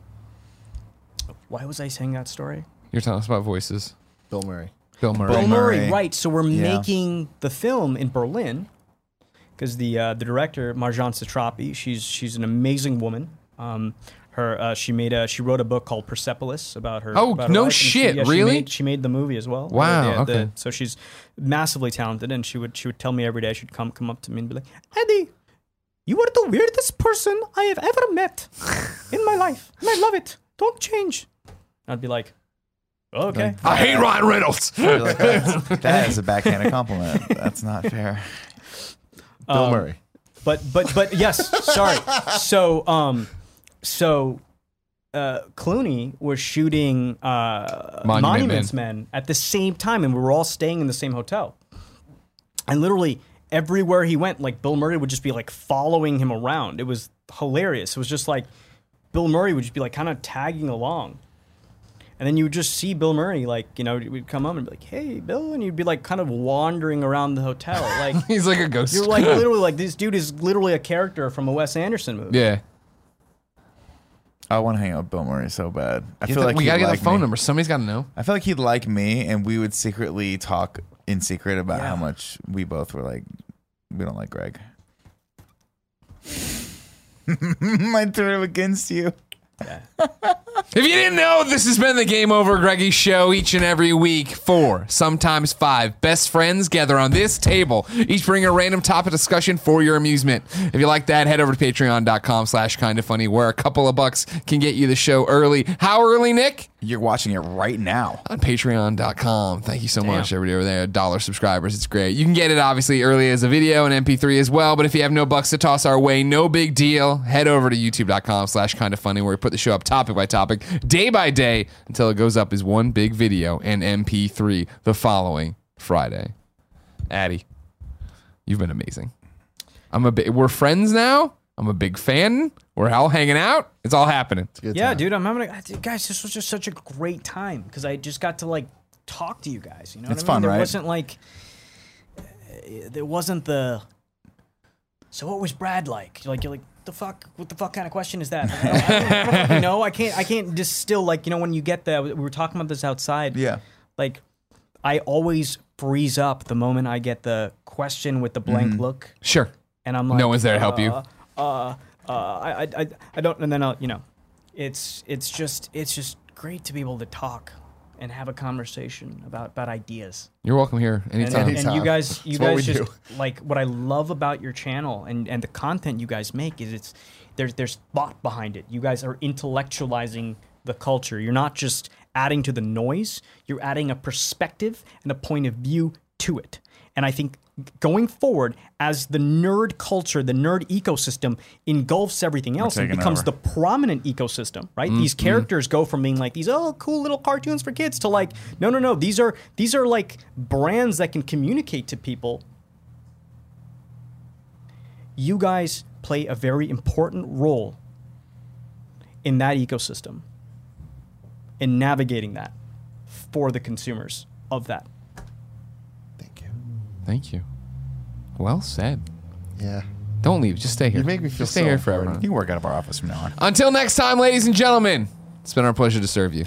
why was I saying that story? You're telling us about voices. Bill Murray. Bill Murray. Bill Bill Murray, Murray. right? So we're Yeah. making the film in Berlin because the uh, the director Marjane Satrapi, she's she's an amazing woman. Um, her uh, she made a she wrote a book called Persepolis about her. Oh, about her no life, and she- shit, yeah, she really? made- She made, the movie as well. Wow, Yeah, the- okay. so she's massively talented, and she would she would tell me every day. She'd come come up to me and be like, Eddie. You are the weirdest person I have ever met in my life, and I love it. Don't change. I'd be like, okay. I hate Ryan Reynolds. *laughs* Like, "That's- that is a backhanded *laughs* compliment. That's not fair. Bill Um, Murray. But but but yes, sorry. *laughs* So um, so uh, Clooney was shooting uh, Monument Monuments Men at the same time, and we were all staying in the same hotel. And literally everywhere he went, like Bill Murray would just be like following him around. It was hilarious. It was just like Bill Murray would just be like kind of tagging along. And then you would just see Bill Murray, like, you know, would come up and be like, hey, Bill. And you'd be like kind of wandering around the hotel. Like, *laughs* He's like a ghost. you're like literally *laughs* like this dude is literally a character from a Wes Anderson movie. yeah. I want to hang out with Bill Murray so bad. I feel like we he'd gotta get like the phone me. number. Somebody's got to know. I feel like he'd like me, and we would secretly talk in secret about Yeah. how much we both were like, we don't like Greg. I turn him against you. If you didn't know, this has been the Game Over Greggy show each and every week. Four, sometimes five, best friends gather on this table, each bring a random topic discussion for your amusement. If you like that, head over to patreon.com slash kind of funny, where a couple of bucks can get you the show early. How early, Nick? You're watching it right now. on patreon.com. Thank you so much, everybody over there. Dollar subscribers. It's great. You can get it obviously early as a video and MP3 as well. But if you have no bucks to toss our way, no big deal. Head over to youtube.com slash kind of funny where we put the show up topic by topic, day by day, until it goes up as one big video and MP3 the following Friday. Adi, you've been amazing. I'm a bit, we're friends now. I'm a big fan. We're all hanging out. It's all happening. Good Yeah, time. dude, I'm having a guys. This was just such a great time because I just got to like talk to you guys. You know, It's what I mean? fun, there right? wasn't like uh, there wasn't the. So what was Brad like? Like you're like the fuck? What the fuck kind of question is that? Like, I don't- I I *laughs* know. I can't. I can't distill like you know when you get the. We were talking about this outside. Yeah. Like, I always freeze up the moment I get the question with the blank Mm-hmm. look, Sure. and I'm like, No one's there to help you. Uh, uh, I, I, I, I don't, and then I'll, you know, it's, it's just, it's just great to be able to talk and have a conversation about, about ideas. You're welcome here And, anytime. and, and you Anytime. guys, you guys just do. like what I love about your channel and, and the content you guys make is it's there's there's thought behind it. You guys are intellectualizing the culture. You're not just adding to the noise. You're adding a perspective and a point of view to it. And I think going forward, as the nerd culture, the nerd ecosystem engulfs everything else and becomes over. the prominent ecosystem, right? These mm-hmm. characters go from being like these oh cool little cartoons for kids to like no no no these are these are like brands that can communicate to people. You guys play a very important role in that ecosystem in navigating that for the consumers of that. Thank you. Well said. Yeah. Don't leave. Just stay here. You make me feel Just stay so here forever. important. You can work out of our office from now on. Until next time, ladies and gentlemen, it's been our pleasure to serve you.